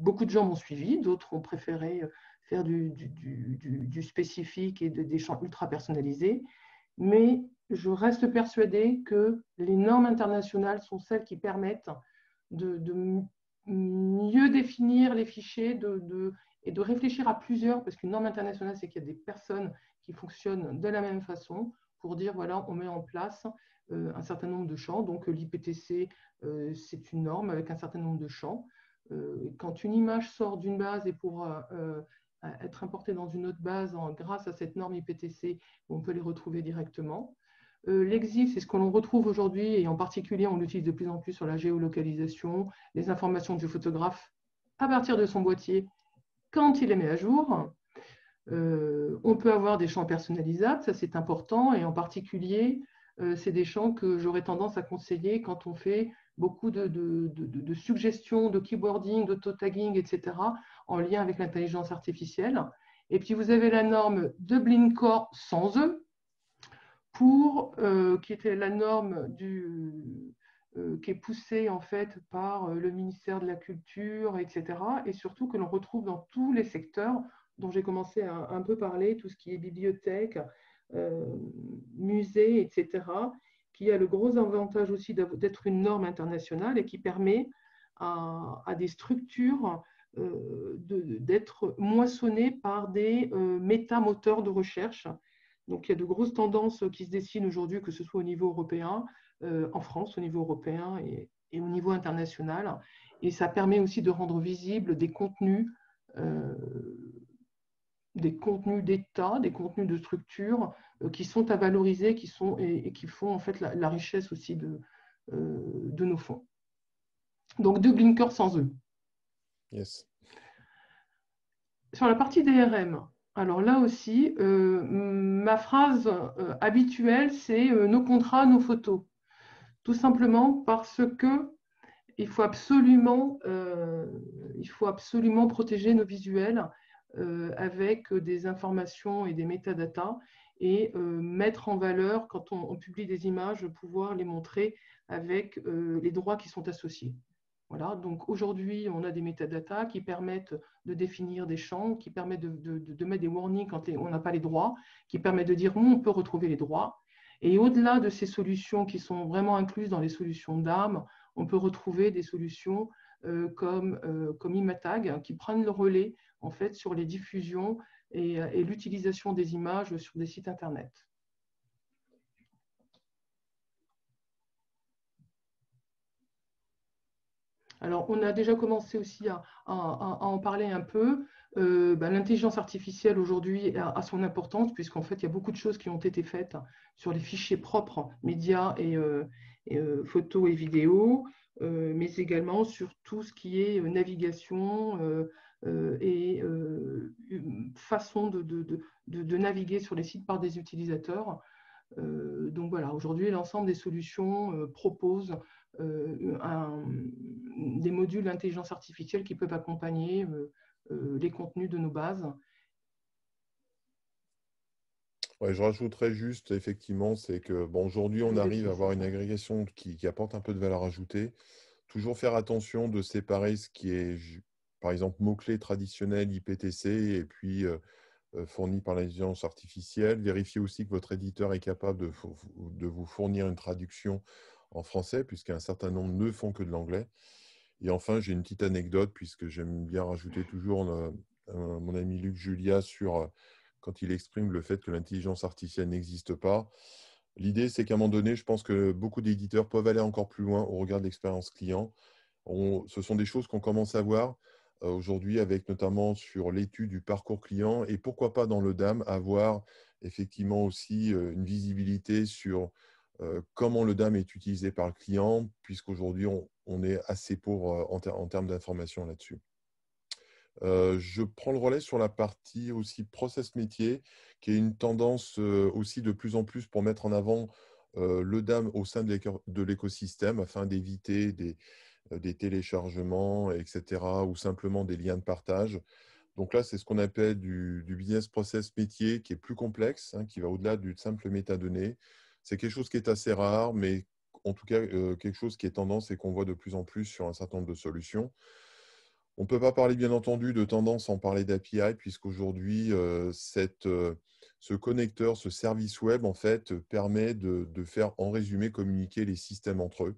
beaucoup de gens m'ont suivi, d'autres ont préféré faire du, spécifique et des champs ultra personnalisés. Mais je reste persuadée que les normes internationales sont celles qui permettent de, mieux définir les fichiers et de réfléchir à plusieurs, parce qu'une norme internationale, c'est qu'il y a des personnes qui fonctionnent de la même façon pour dire, voilà, on met en place euh, un certain nombre de champs. Donc l'IPTC, euh, c'est une norme avec un certain nombre de champs. Euh, quand une image sort d'une base et pour être importé dans une autre base grâce à cette norme IPTC, on peut les retrouver directement. Euh, L'EXIF, c'est ce que l'on retrouve aujourd'hui, et en particulier, on l'utilise de plus en plus sur la géolocalisation, les informations du photographe à partir de son boîtier quand il les met à jour. Euh, on peut avoir des champs personnalisables, ça c'est important, et en particulier, euh, c'est des champs que j'aurais tendance à conseiller quand on fait beaucoup de, suggestions, de keyboarding, d'auto-tagging, etc., en lien avec l'intelligence artificielle. Et puis, vous avez la norme de Blinkor sans E, pour, euh, qui était la norme du, euh, qui est poussée en fait par euh, le ministère de la Culture, etc. Et surtout que l'on retrouve dans tous les secteurs dont j'ai commencé à un peu parler, tout ce qui est bibliothèque, musée, etc qui a le gros avantage aussi d'être une norme internationale et qui permet à, des structures euh, d'être moissonnées par des euh, métamoteurs de recherche. Donc il y a de grosses tendances qui se dessinent aujourd'hui, que ce soit au niveau européen, euh, en France, au niveau européen et, au niveau international. Et ça permet aussi de rendre visibles des contenus des contenus d'État, des contenus de structure euh, qui sont à valoriser qui sont, et, qui font en fait la, richesse aussi de, euh, de nos fonds. Donc deux blinkers sans eux. Sur la partie DRM, alors là aussi, euh, ma phrase habituelle, c'est nos contrats, nos photos. Tout simplement parce que il faut absolument, il faut absolument protéger nos visuels euh, avec des informations et des métadatas et euh, mettre en valeur, quand on, publie des images, pouvoir les montrer avec euh, les droits qui sont associés. Voilà, donc aujourd'hui, on a des métadatas qui permettent de définir des champs, qui permettent de, mettre des warnings quand on n'a pas les droits, qui permettent de dire où on peut retrouver les droits. Et au-delà de ces solutions qui sont vraiment incluses dans les solutions d'âme, on peut retrouver des solutions comme, comme Imatag qui prennent le relais en fait, sur les diffusions et, l'utilisation des images sur des sites Internet. Alors, on a déjà commencé aussi à, en parler un peu. Euh, ben, l'intelligence artificielle aujourd'hui a, son importance, puisqu'en fait, il y a beaucoup de choses qui ont été faites sur les fichiers propres, médias et, euh, euh, photos et vidéos, mais également sur tout ce qui est navigation, et façon de, de, naviguer sur les sites par des utilisateurs. Donc voilà, aujourd'hui, l'ensemble des solutions proposent un, des modules d'intelligence artificielle qui peuvent accompagner les contenus de nos bases. Ouais, je rajouterais juste, effectivement, c'est que bon, aujourd'hui, on arrive à avoir une agrégation qui, apporte un peu de valeur ajoutée. Toujours faire attention de séparer ce qui est par exemple, mots-clés traditionnels IPTC et puis euh, euh, fournis par l'intelligence artificielle. Vérifiez aussi que votre éditeur est capable de vous fournir une traduction en français, puisqu'un certain nombre ne font que de l'anglais. Et enfin, j'ai une petite anecdote, puisque j'aime bien rajouter toujours euh, mon ami Luc Julia sur quand il exprime le fait que l'intelligence artificielle n'existe pas. L'idée, c'est qu'à un moment donné, je pense que beaucoup d'éditeurs peuvent aller encore plus loin au regard de l'expérience client. ce sont des choses qu'on commence à voir. Euh, aujourd'hui, avec notamment sur l'étude du parcours client et pourquoi pas dans le DAM avoir effectivement aussi euh, une visibilité sur euh, comment le DAM est utilisé par le client, puisqu'aujourd'hui, on, on, est assez pauvre en, termes d'information là-dessus. je prends le relais sur la partie aussi process métier, qui est une tendance aussi de plus en plus pour mettre en avant le DAM au sein de l'écosystème afin d'éviter des, euh, téléchargements, etc., ou simplement des liens de partage. Donc là, c'est ce qu'on appelle du, business process métier qui est plus complexe, hein, qui va au-delà du simple métadonnées. C'est quelque chose qui est assez rare, mais en tout cas euh, quelque chose qui est tendance et qu'on voit de plus en plus sur un certain nombre de solutions. On ne peut pas parler, bien entendu, de tendance sans parler d'API, puisqu'aujourd'hui, euh, ce connecteur, ce service web, en fait, permet de, faire, en résumé, communiquer les systèmes entre eux.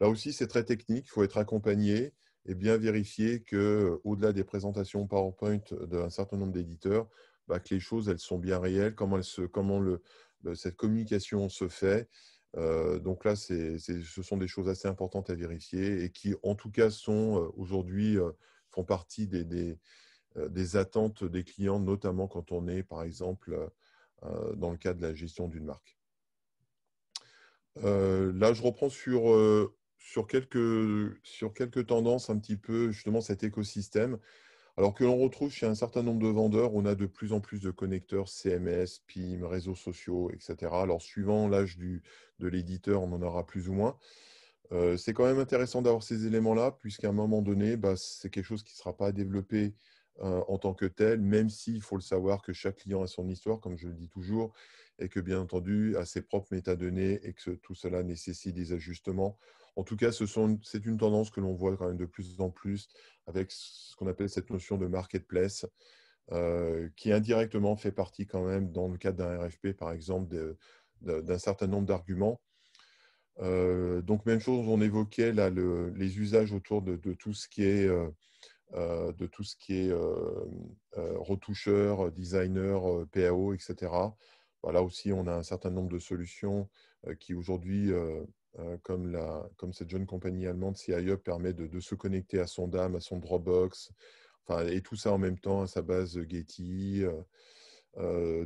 Là aussi, c'est très technique. Il faut être accompagné et bien vérifier que, au-delà des présentations PowerPoint d'un certain nombre d'éditeurs, bah, que les choses elles sont bien réelles, comment, comment le, cette communication se fait. Euh, donc là, ce sont des choses assez importantes à vérifier et qui, en tout cas, sont euh, aujourd'hui euh, font partie des, attentes des clients, notamment quand on est, par exemple, dans le cadre de la gestion d'une marque. là, je reprends sur quelques tendances un petit peu, justement, cet écosystème. Alors que l'on retrouve chez un certain nombre de vendeurs, on a de plus en plus de connecteurs CMS, PIM, réseaux sociaux, etc. Alors, suivant l'âge de l'éditeur, on en aura plus ou moins. c'est quand même intéressant d'avoir ces éléments-là, puisqu'à un moment donné, bah, c'est quelque chose qui ne sera pas développé en tant que tel, même s'il faut le savoir que chaque client a son histoire, comme je le dis toujours, et que bien entendu, a ses propres métadonnées et que tout cela nécessite des ajustements. En tout cas, c'est une tendance que l'on voit quand même de plus en plus avec ce qu'on appelle cette notion de marketplace, euh, qui indirectement fait partie quand même, dans le cadre d'un RFP, par exemple, d'un certain nombre d'arguments. Euh, donc, même chose, on évoquait là, les usages autour de, tout ce qui est, euh, de tout ce qui est retoucheur, designer, PAO, etc. Là aussi, on a un certain nombre de solutions qui aujourd'hui comme, cette jeune compagnie allemande, CIUp, permet de, se connecter à son DAM, à son Dropbox, enfin, et tout ça en même temps à sa base Getty.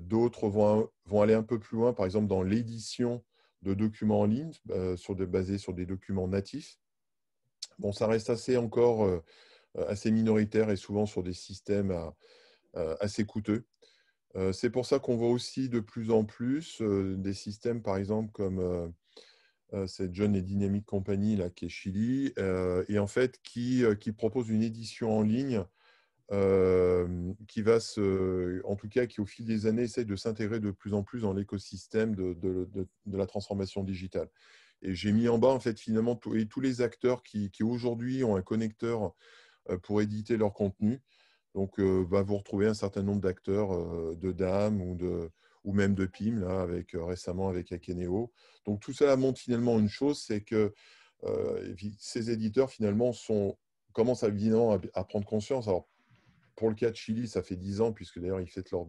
D'autres vont, vont aller un peu plus loin, par exemple dans l'édition de documents en ligne, sur de, basés sur des documents natifs. Bon, ça reste assez encore assez minoritaire et souvent sur des systèmes assez coûteux. C'est pour ça qu'on voit aussi de plus en plus des systèmes, par exemple, comme cette jeune et dynamique compagnie là, qui est Chili, et en fait qui, propose une édition en ligne qui va se, en tout cas, qui au fil des années essaie de s'intégrer de plus en plus dans l'écosystème de, la transformation digitale. Et j'ai mis en bas, en fait, finalement, tous, les acteurs qui aujourd'hui ont un connecteur pour éditer leur contenu. Donc, va vous retrouver un certain nombre d'acteurs de DAM ou ou même de PIM, là, avec, récemment avec Akeneo. Donc tout cela montre finalement une chose, c'est que ces éditeurs finalement sont, commencent à, à, prendre conscience. Alors, pour le cas de Chili, ça fait 10 ans, puisque d'ailleurs ils fêtent leur...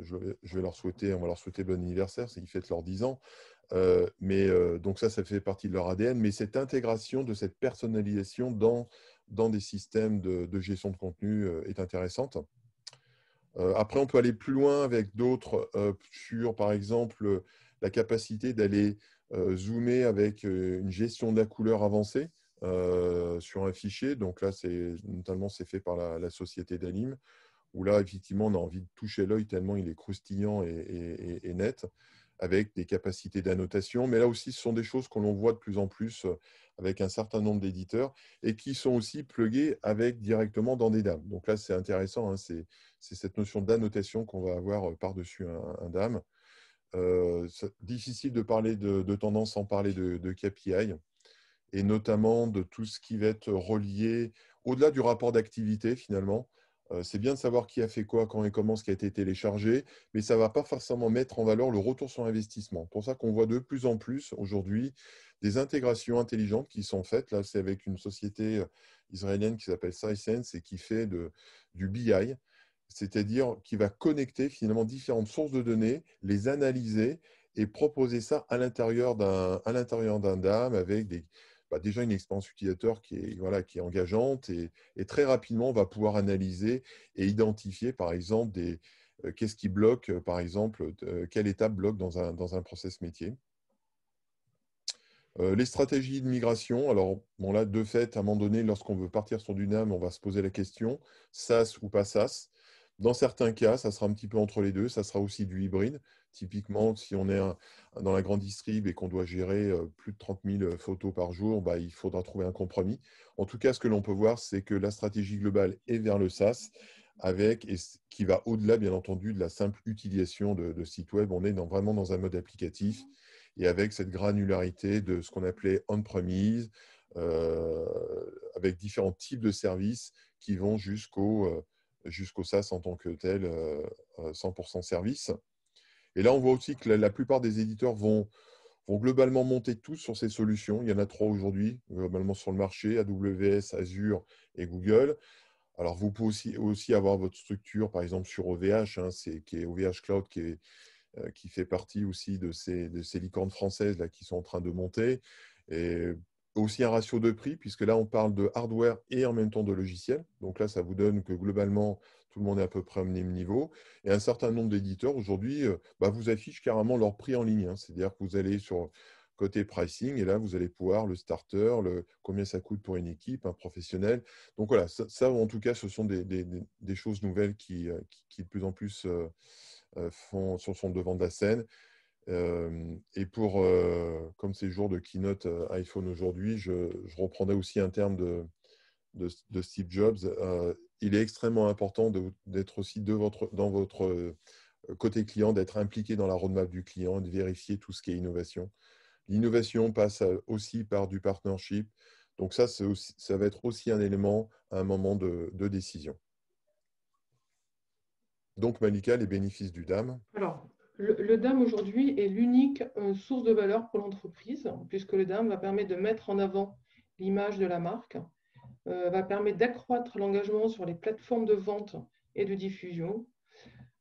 Je vais leur souhaiter, on va leur souhaiter bon anniversaire, c'est qu'ils fêtent leurs 10 ans. Mais donc ça, ça fait partie de leur ADN. Mais cette intégration de cette personnalisation dans, dans des systèmes de, gestion de contenu est intéressante. Euh, après, on peut aller plus loin avec d'autres euh, sur, par exemple, la capacité d'aller euh, zoomer avec une gestion de la couleur avancée sur un fichier. Donc là, c'est notamment c'est fait par la, société d'Alim, où là, effectivement, on a envie de toucher l'œil tellement il est croustillant et net avec des capacités d'annotation. Mais là aussi, ce sont des choses que l'on voit de plus en plus euh, avec un certain nombre d'éditeurs et qui sont aussi plugués avec directement dans des DAM. Donc là, c'est intéressant, hein, c'est cette notion d'annotation qu'on va avoir euh, par-dessus un, DAM. Euh, difficile de parler de, tendance sans parler de, de, KPI et notamment de tout ce qui va être relié au-delà du rapport d'activité finalement c'est bien de savoir qui a fait quoi, quand et comment, ce qui a été téléchargé, mais ça ne va pas forcément mettre en valeur le retour sur investissement. C'est pour ça qu'on voit de plus en plus aujourd'hui des intégrations intelligentes qui sont faites. Là, c'est avec une société euh, israélienne qui s'appelle SciSense et qui fait du BI, c'est-à-dire qui va connecter finalement différentes sources de données, les analyser et proposer ça à l'intérieur d'un DAM avec des, bah, déjà une expérience utilisateur qui est, voilà, qui est engageante et, très rapidement, on va pouvoir analyser et identifier, par exemple, euh, qu'est-ce qui bloque, euh, par exemple, euh, quelle étape bloque dans un, dans process métier. les stratégies de migration, alors bon, là, de fait, à un moment donné, lorsqu'on veut partir sur du NAM, on va se poser la question, SaaS ou pas SaaS. Dans certains cas, ça sera un petit peu entre les deux, ça sera aussi du hybride. Typiquement, si on est dans la grande distrib et qu'on doit gérer euh, plus de 30 000 euh, photos par jour, bah, il faudra trouver un compromis. En tout cas, ce que l'on peut voir, c'est que la stratégie globale est vers le SaaS, avec, et qui va au-delà, bien entendu, de la simple utilisation de, sites web. On est vraiment dans un mode applicatif et avec cette granularité de ce qu'on appelait on-premise, euh, avec différents types de services qui vont jusqu'au jusqu'au SaaS en tant que tel, 100% service. Et là, on voit aussi que la, plupart des éditeurs vont, vont, globalement monter tous sur ces solutions. Il y en a trois aujourd'hui, globalement sur le marché, AWS, Azure et Google. Alors, vous pouvez aussi, aussi avoir votre structure, par exemple, sur OVH, hein, qui est OVH Cloud, qui, euh, qui fait partie aussi de ces, de ces licornes françaises là, qui sont en train de monter. Et aussi un ratio de prix, puisque là, on parle de hardware et en même temps de logiciel. Donc là, ça vous donne que globalement, tout le monde est à peu près au même niveau. Et un certain nombre d'éditeurs aujourd'hui euh, bah, vous affichent carrément leur prix en ligne. Hein. C'est-à-dire que vous allez sur côté pricing et là, vous allez pouvoir le starter, le, combien ça coûte pour une équipe, un professionnel. Donc voilà, ça, en tout cas, ce sont des, choses nouvelles qui, euh, qui, de plus en plus euh, sont, sont devant de la scène. Et pour, comme ces jours de keynote iPhone aujourd'hui, je, reprendrai aussi un terme de, Steve Jobs. il est extrêmement important d'être aussi dans votre côté client, d'être impliqué dans la roadmap du client, de vérifier tout ce qui est innovation. L'innovation passe aussi par du partnership. Donc ça, ça va être aussi un élément à un moment de, décision. Donc Malika, les bénéfices du DAM Alors, le, DAM aujourd'hui est l'unique euh, source de valeur pour l'entreprise, puisque le DAM va permettre de mettre en avant l'image de la marque, euh, va permettre d'accroître l'engagement sur les plateformes de vente et de diffusion,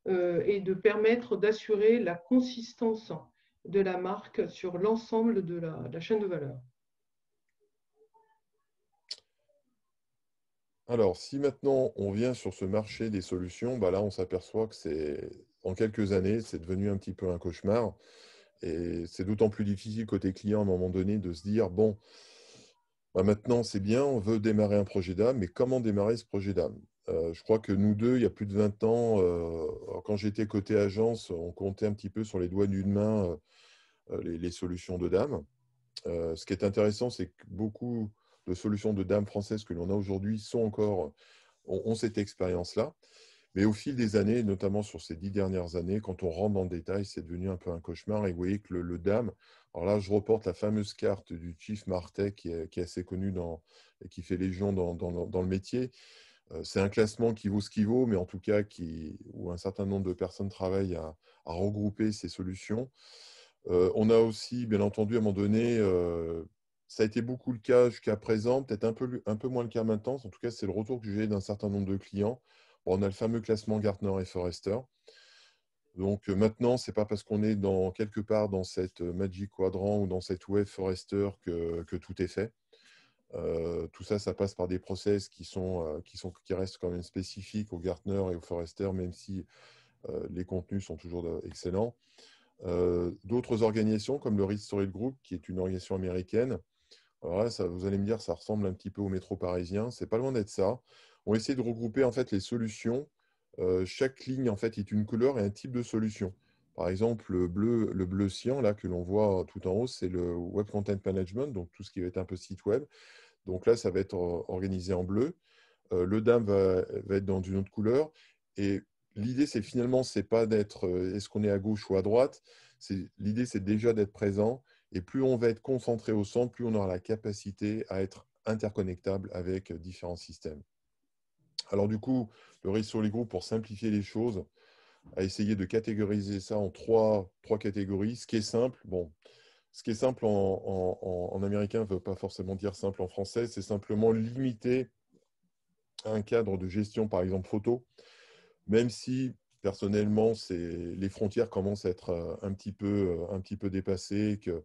euh, et de permettre d'assurer la consistance de la marque sur l'ensemble de la, chaîne de valeur. Alors, si maintenant on vient sur ce marché des solutions, bah là on s'aperçoit que c'est en quelques années, c'est devenu un petit peu un cauchemar. Et c'est d'autant plus difficile côté client à un moment donné de se dire, bon, bah maintenant c'est bien, on veut démarrer un projet d'âme, mais comment démarrer ce projet d'âme? Euh, je crois que nous deux, il y a plus de 20 ans, euh, quand j'étais côté agence, on comptait un petit peu sur les doigts d'une main euh, les, solutions de dames. ce qui est intéressant, c'est que beaucoup de solutions de dames françaises que l'on a aujourd'hui sont encore, ont, cette expérience-là. Mais au fil des années, notamment sur ces dix dernières années, quand on rentre dans le détail, c'est devenu un peu un cauchemar. Et vous voyez que le, DAM, alors là, je reporte la fameuse carte du Chief Martet qui est, assez connue dans, et qui fait légion dans, dans le métier. Euh, c'est un classement qui vaut ce qu'il vaut, mais en tout cas qui, où un certain nombre de personnes travaillent à, regrouper ces solutions. Euh, on a aussi, bien entendu, à un moment donné, euh, ça a été beaucoup le cas jusqu'à présent, peut-être un peu, un peu moins le cas maintenant. En tout cas, c'est le retour que j'ai d'un certain nombre de clients. On a le fameux classement Gartner et Forrester. Donc maintenant, ce n'est pas parce qu'on est dans, quelque part dans cette Magic Quadrant ou dans cette Web Forrester que tout est fait. Euh, tout ça, ça passe par des process qui, sont, euh, qui, restent quand même spécifiques au Gartner et au Forrester, même si euh, les contenus sont toujours excellents. D'autres organisations, comme le Reed Story Group, qui est une organisation américaine, vous allez me dire, ça ressemble un petit peu au métro parisien. C'est pas loin d'être ça. On essaie de regrouper en fait les solutions. chaque ligne en fait est une couleur et un type de solution. Par exemple, le bleu, le là que l'on voit tout en haut, c'est le Web Content Management, donc tout ce qui va être un peu site web. Donc là, ça va être organisé en bleu. Euh, le DAM va, être dans une autre couleur. Et l'idée, c'est finalement, c'est pas d'être euh, est-ce qu'on est à gauche ou à droite? L'idée, c'est déjà d'être présent. Et plus on va être concentré au centre, plus on aura la capacité à être interconnectable avec différents systèmes. Alors du coup, le risque sur les groupes, pour simplifier les choses, a essayé de catégoriser ça en trois, trois catégories. Ce qui est simple, bon, ce qui est simple en, américain ne veut pas forcément dire simple en français, c'est simplement limiter un cadre de gestion, par exemple photo, même si personnellement, les frontières commencent à être euh, un petit peu, euh, un petit peu dépassées, que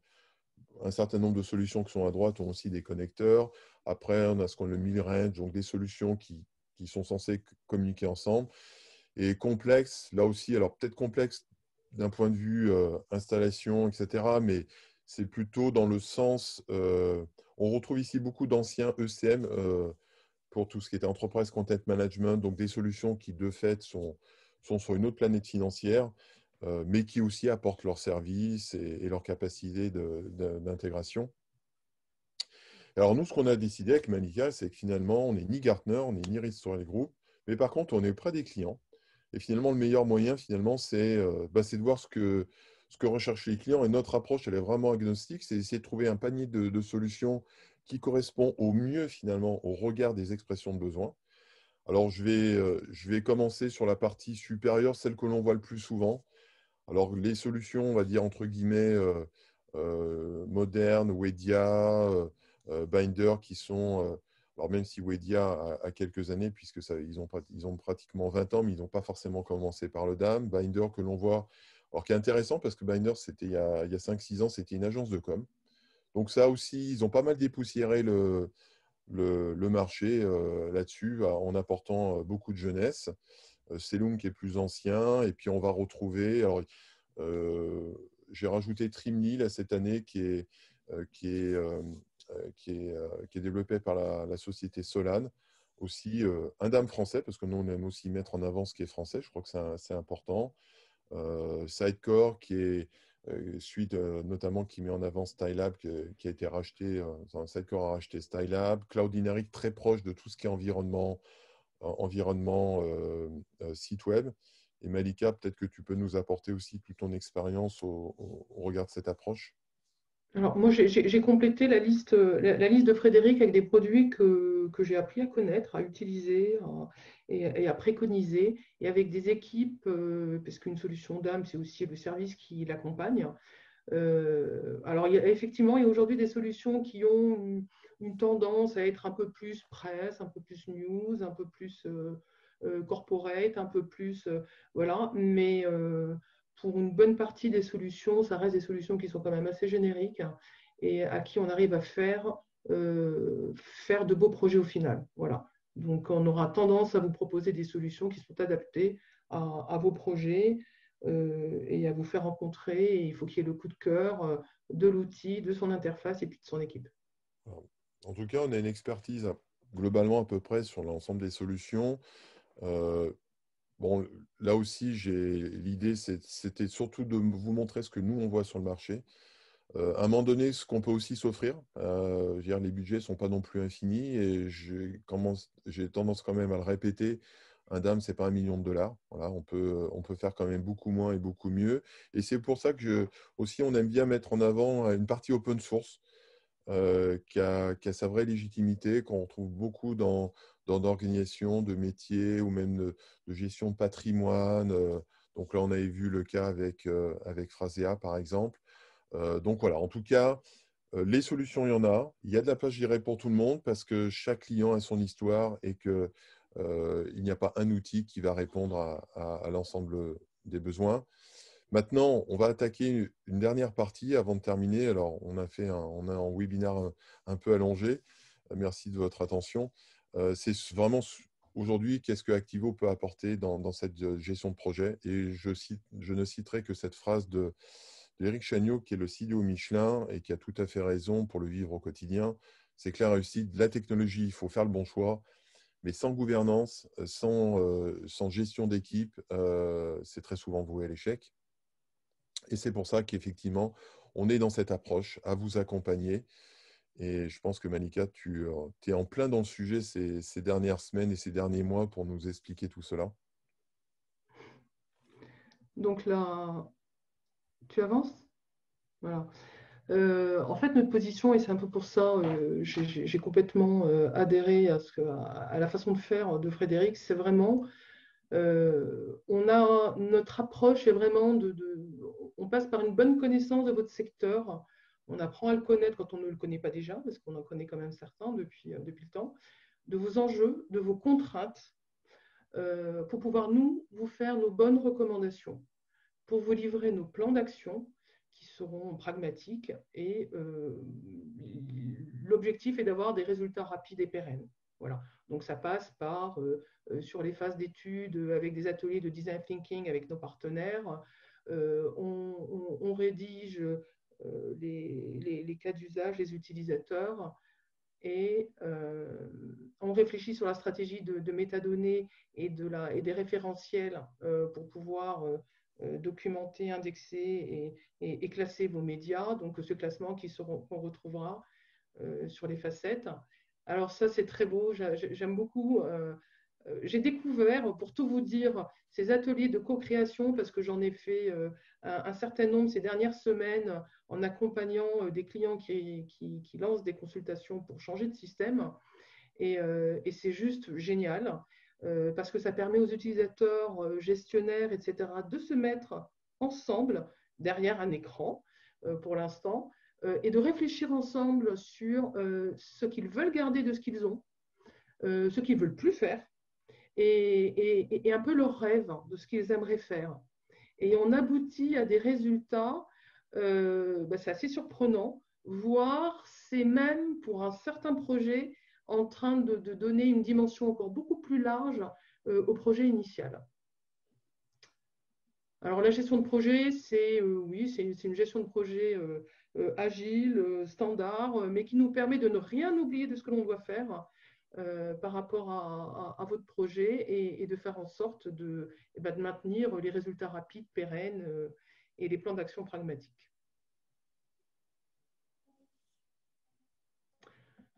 un certain nombre de solutions qui sont à droite ont aussi des connecteurs. Après, on a ce qu'on le mid-range, donc des solutions qui, qui, sont censées communiquer ensemble. Et complexe, là aussi, alors peut-être complexe d'un point de vue euh, installation, etc., mais c'est plutôt dans le sens, euh, on retrouve ici beaucoup d'anciens ECM euh, pour tout ce qui est Enterprise Content Management, donc des solutions qui de fait sont, sont sur une autre planète financière, mais qui aussi apportent leurs services et, leur capacité d'intégration. Alors nous, ce qu'on a décidé avec Manica, c'est que finalement, on n'est ni Gartner, on ni Risk Group, mais par contre, on est près des clients. Et finalement, le meilleur moyen, finalement, c'est bah, de voir ce que, ce que recherchent les clients. Et notre approche, elle est vraiment agnostique, c'est essayer de trouver un panier de, solutions qui correspond au mieux finalement au regard des expressions de besoin. Alors, je vais, euh, je vais commencer sur la partie supérieure, celle que l'on voit le plus souvent. Alors, les solutions, on va dire entre guillemets, euh, euh, modernes, Wedia, Binder, qui sont, alors même si Wedia a, quelques années, puisque ils, ont, ils ont pratiquement 20 ans, mais ils n'ont pas forcément commencé par le DAM. Binder, que l'on voit alors, qui est intéressant parce que Binder, c'était il y a, a 5-6 ans, c'était une agence de com. Donc, ça aussi, ils ont pas mal dépoussiéré le, le, marché euh, là-dessus en apportant euh, beaucoup de jeunesse. Euh, Selum qui est plus ancien, et puis on va retrouver. Alors, j'ai rajouté Trimly cette année qui est, qui est, qui est, qui est développé par la, société Solane aussi un dame français, parce que nous, on aime aussi mettre en avant ce qui est français, je crois que c'est important. Euh, Sidecore qui est, suite notamment qui met en avant Stylab, qui, a été racheté, Sidecore a racheté Stylab. Cloud Inherit, très proche de tout ce qui est environnement site web. Et Malika, peut-être que tu peux nous apporter aussi toute ton expérience au, regard de cette approche? Alors moi, j'ai complété la liste, la, liste de Frédéric avec des produits que, que j'ai appris à connaître, à utiliser et, à préconiser, et avec des équipes, euh, parce qu'une solution d'âme, c'est aussi le service qui l'accompagne. Euh, alors effectivement, il y a aujourd'hui des solutions qui ont une, tendance à être un peu plus presse, un peu plus news, un peu plus euh, corporate, un peu plus, voilà, mais pour une bonne partie des solutions, ça reste des solutions qui sont quand même assez génériques et à qui on arrive à faire, euh, faire de beaux projets au final. Voilà. Donc, on aura tendance à vous proposer des solutions qui sont adaptées à, vos projets euh, et à vous faire rencontrer. il faut qu'il y ait le coup de cœur euh, de l'outil, de son interface et puis de son équipe. En tout cas, on a une expertise globalement à peu près sur l'ensemble des solutions. Bon, là aussi, l'idée, c'était surtout de vous montrer ce que nous, on voit sur le marché. Euh, à un moment donné, ce qu'on peut aussi s'offrir. Euh, les budgets ne sont pas non plus infinis et j'ai tendance quand même à le répéter. Un DAM, ce n'est pas un million de dollars. Voilà, on, peut, on peut faire quand même beaucoup moins et beaucoup mieux. Et c'est pour ça que aussi, on aime bien mettre en avant une partie open source euh, qui, a, qui, a, sa vraie légitimité, qu'on retrouve beaucoup dans, d'organisation, de métiers ou même de, gestion de patrimoine. Euh, donc là, on avait vu le cas avec, euh, avec Phrasea, par exemple. Euh, donc voilà, en tout cas, les solutions, il y en a. Il y a de la place, je dirais, pour tout le monde parce que chaque client a son histoire et qu'il il n'y a pas un outil qui va répondre à, l'ensemble des besoins. Maintenant, on va attaquer une dernière partie avant de terminer. Alors, on a fait un, on a un webinaire un, un peu allongé. Merci de votre attention. Euh, c'est vraiment aujourd'hui qu'est-ce que Activo peut apporter dans, cette euh, gestion de projet? Et je, ne citerai que cette phrase de, d'Éric Chagnot, qui est le CEO Michelin et qui a tout à fait raison pour le vivre au quotidien. C'est clair, réussi. La technologie, il faut faire le bon choix. Mais sans gouvernance, euh, sans gestion d'équipe, c'est très souvent voué à l'échec. Et c'est pour ça qu'effectivement, on est dans cette approche à vous accompagner et je pense que Malika, tu euh, es en plein dans le sujet ces, dernières semaines et ces derniers mois pour nous expliquer tout cela. Donc là, tu avances? Voilà. Euh, en fait, notre position, et c'est un peu pour ça, euh, j'ai complètement adhéré à, ce à, la façon de faire de Frédéric, c'est vraiment, on a notre approche est vraiment de, on passe par une bonne connaissance de votre secteur, on apprend à le connaître quand on ne le connaît pas déjà, parce qu'on en connaît quand même certains depuis, euh, le temps, de vos enjeux, de vos contraintes, euh, pour pouvoir nous vous faire nos bonnes recommandations, pour vous livrer nos plans d'action qui seront pragmatiques et euh, l'objectif est d'avoir des résultats rapides et pérennes. Voilà. Donc ça passe par sur les phases d'études avec des ateliers de design thinking avec nos partenaires. on, rédige euh, les, cas d'usage, les utilisateurs. Et euh, on réfléchit sur la stratégie de, métadonnées et, de la, et des référentiels euh, pour pouvoir documenter, indexer et, classer vos médias. Donc, ce classement qu'on retrouvera sur les facettes. Alors, ça, c'est très beau. J'aime beaucoup. J'ai découvert, pour tout vous dire, ces ateliers de co-création parce que j'en ai fait un, certain nombre ces dernières semaines en accompagnant euh, des clients qui, lancent des consultations pour changer de système. Et, euh, c'est juste génial euh, parce que ça permet aux utilisateurs, gestionnaires, etc., de se mettre ensemble derrière un écran pour l'instant et de réfléchir ensemble sur ce qu'ils veulent garder de ce qu'ils ont, ce qu'ils veulent plus faire et, un peu leur rêve de ce qu'ils aimeraient faire. Et on aboutit à des résultats euh, bah, c'est assez surprenant, voire c'est même pour un certain projet en train de, donner une dimension encore beaucoup plus large euh, au projet initial. Alors la gestion de projet, c'est euh, oui, c'est une gestion de projet agile, standard, mais qui nous permet de ne rien oublier de ce que l'on doit faire par rapport à, votre projet et, de faire en sorte de, eh ben, maintenir les résultats rapides, pérennes et les plans d'action pragmatiques.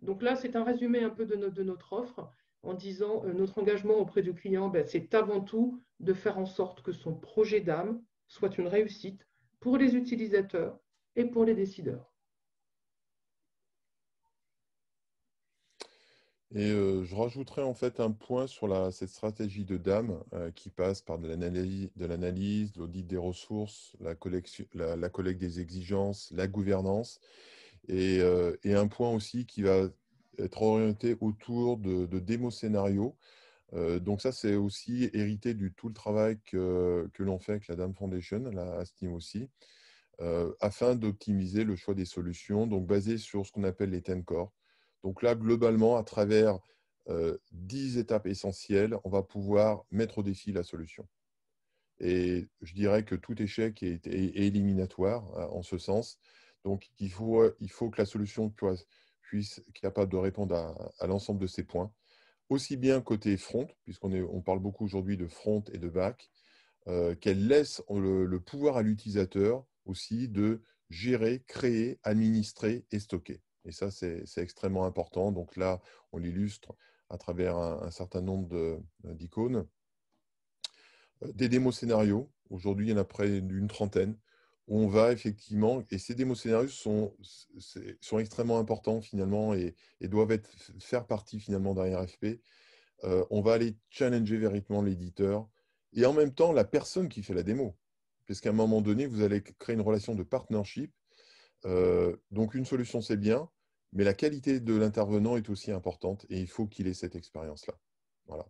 Donc là, c'est un résumé un peu de notre, offre en disant euh, notre engagement auprès du client, ben, c'est avant tout de faire en sorte que son projet d'âme soit une réussite pour les utilisateurs et pour les décideurs. Et je rajouterais en fait un point sur cette stratégie de DAM qui passe par de l'analyse, l'audit des ressources, la, collecte des exigences, la gouvernance, et, un point aussi qui va être orienté autour de, de démos scénarios. donc ça, c'est aussi hérité du tout le travail que, que l'on fait avec la DAM Foundation, la Astim aussi, afin d'optimiser le choix des solutions, donc basé sur ce qu'on appelle les 10 corps. Donc là, globalement, à travers euh, 10 étapes essentielles, on va pouvoir mettre au défi la solution. Et je dirais que tout échec est, éliminatoire hein, en ce sens. Donc, il faut, que la solution puisse, être capable de répondre à, l'ensemble de ces points, aussi bien côté front, puisqu'on on parle beaucoup aujourd'hui de front et de back, euh, qu'elle laisse le pouvoir à l'utilisateur aussi de gérer, créer, administrer et stocker. Et ça, c'est extrêmement important. Donc là, on l'illustre à travers un, certain nombre euh, d'icônes. Euh, des démos scénarios. Aujourd'hui, il y en a près d'une trentaine. Où on va effectivement, et ces démos scénarios sont, sont extrêmement importants finalement et, doivent être, faire partie finalement d'un RFP. Euh, on va aller challenger véritablement l'éditeur et en même temps la personne qui fait la démo. Parce qu'à un moment donné, vous allez créer une relation de partnership euh, donc une solution, c'est bien, mais la qualité de l'intervenant est aussi importante et il faut qu'il ait cette expérience-là. Voilà.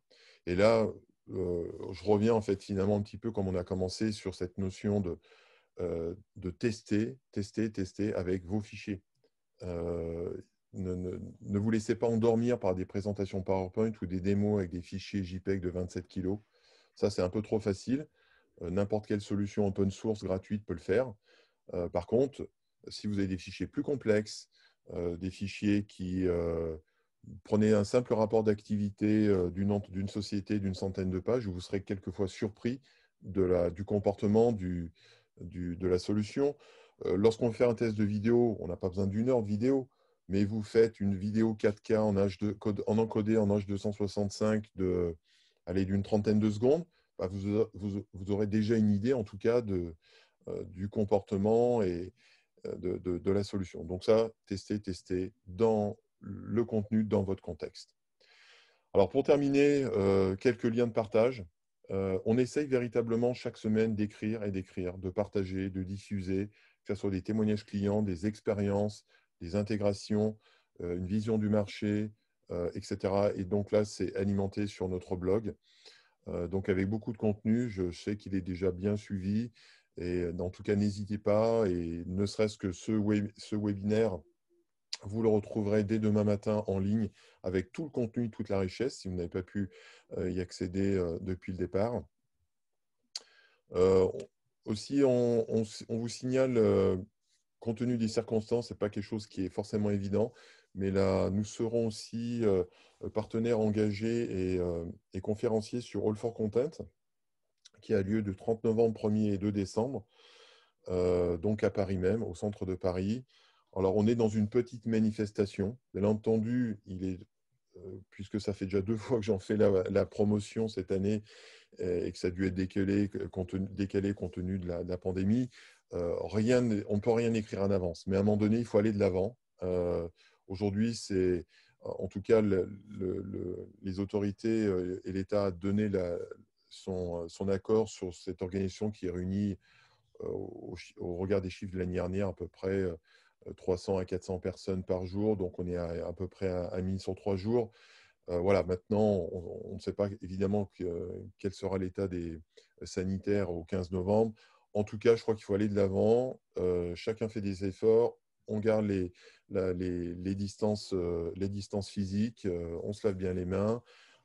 Et là, euh, je reviens en fait finalement un petit peu comme on a commencé sur cette notion de, euh, de tester, tester, tester avec vos fichiers. Ne, ne, vous laissez pas endormir par des présentations PowerPoint ou des démos avec des fichiers JPEG de 27 kg. Ça, c'est un peu trop facile. N'importe quelle solution open source gratuite peut le faire. par contre, si vous avez des fichiers plus complexes, euh, des fichiers qui euh, prenez un simple rapport d'activité euh, d'une société d'une centaine de pages, vous serez quelquefois surpris de la, du comportement de la solution. Lorsqu'on fait un test de vidéo, on n'a pas besoin d'une heure de vidéo, mais vous faites une vidéo 4K en, H2, en encodé en H265 de, d'une trentaine de secondes, bah, vous, aurez déjà une idée en tout cas du comportement et, de, de, la solution. Donc ça, tester, tester dans le contenu, dans votre contexte. Alors pour terminer, euh, quelques liens de partage. Euh, on essaye véritablement chaque semaine d'écrire et d'écrire, de partager, de diffuser, que ce soit des témoignages clients, des expériences, des intégrations, euh, une vision du marché, etc. Et donc là, c'est alimenté sur notre blog. donc avec beaucoup de contenu, je sais qu'il est déjà bien suivi et en tout cas, n'hésitez pas, et ne serait-ce que ce, webinaire, vous le retrouverez dès demain matin en ligne avec tout le contenu, toute la richesse, si vous n'avez pas pu y accéder depuis le départ. aussi, on, vous signale, compte tenu des circonstances, ce n'est pas quelque chose qui est forcément évident, mais là, nous serons aussi partenaires engagés et, et conférenciers sur All for Content qui a lieu du 30 novembre 1er et 2 décembre, euh, donc à Paris même, au centre de Paris. Alors, on est dans une petite manifestation. Bien entendu, il est, euh, puisque ça fait déjà deux fois que j'en fais la, promotion cette année et que ça a dû être décalé compte tenu, décalé compte tenu de la, pandémie, euh, rien, on ne peut rien écrire en avance. Mais à un moment donné, il faut aller de l'avant. Aujourd'hui, c'est en tout cas les autorités et l'État a donné la, son, son, accord sur cette organisation qui réunit, euh, au, au, regard des chiffres de l'année dernière, à peu près 300 euh, à 400 personnes par jour. Donc, on est à, à peu près à, 1000 sur trois jours. Euh, voilà, maintenant, on, ne sait pas évidemment quel sera l'état des sanitaires au 15 novembre. En tout cas, je crois qu'il faut aller de l'avant. chacun fait des efforts. On garde les, les, les, distances, les distances physiques. on se lave bien les mains.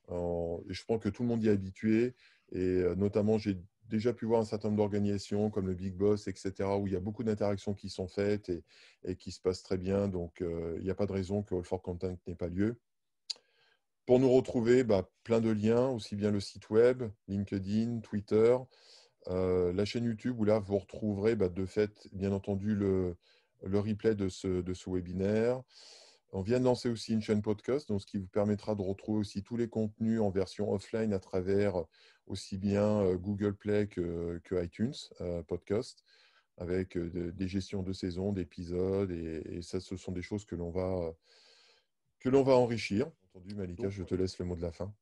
je pense que tout le monde y est habitué. Et euh, notamment, j'ai déjà pu voir un certain nombre d'organisations comme le Big Boss, etc., où il y a beaucoup d'interactions qui sont faites et, qui se passent très bien. Donc, euh, il n'y a pas de raison que All for Content n'ait pas lieu. Pour nous retrouver, bah, plein de liens, aussi bien le site web, LinkedIn, Twitter. la chaîne YouTube où là, vous retrouverez bah, de fait, bien entendu, le, replay de ce webinaire. On vient de lancer aussi une chaîne podcast, donc ce qui vous permettra de retrouver aussi tous les contenus en version offline à travers aussi bien Google Play que, iTunes Podcast, avec des gestions de saison, d'épisodes, et, ça, ce sont des choses que l'on va, que l'on va enrichir. Entendu, Malika, je te laisse le mot de la fin.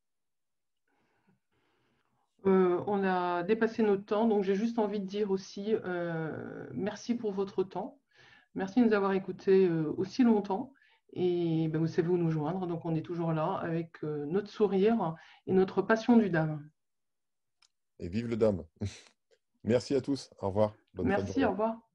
Euh, on a dépassé notre temps, donc j'ai juste envie de dire aussi euh, merci pour votre temps. Merci de nous avoir écoutés euh, aussi longtemps. Et ben, vous savez où nous joindre. Donc on est toujours là avec notre sourire et notre passion du dame. Et vive le dame. merci à tous. Au revoir. merci, au revoir.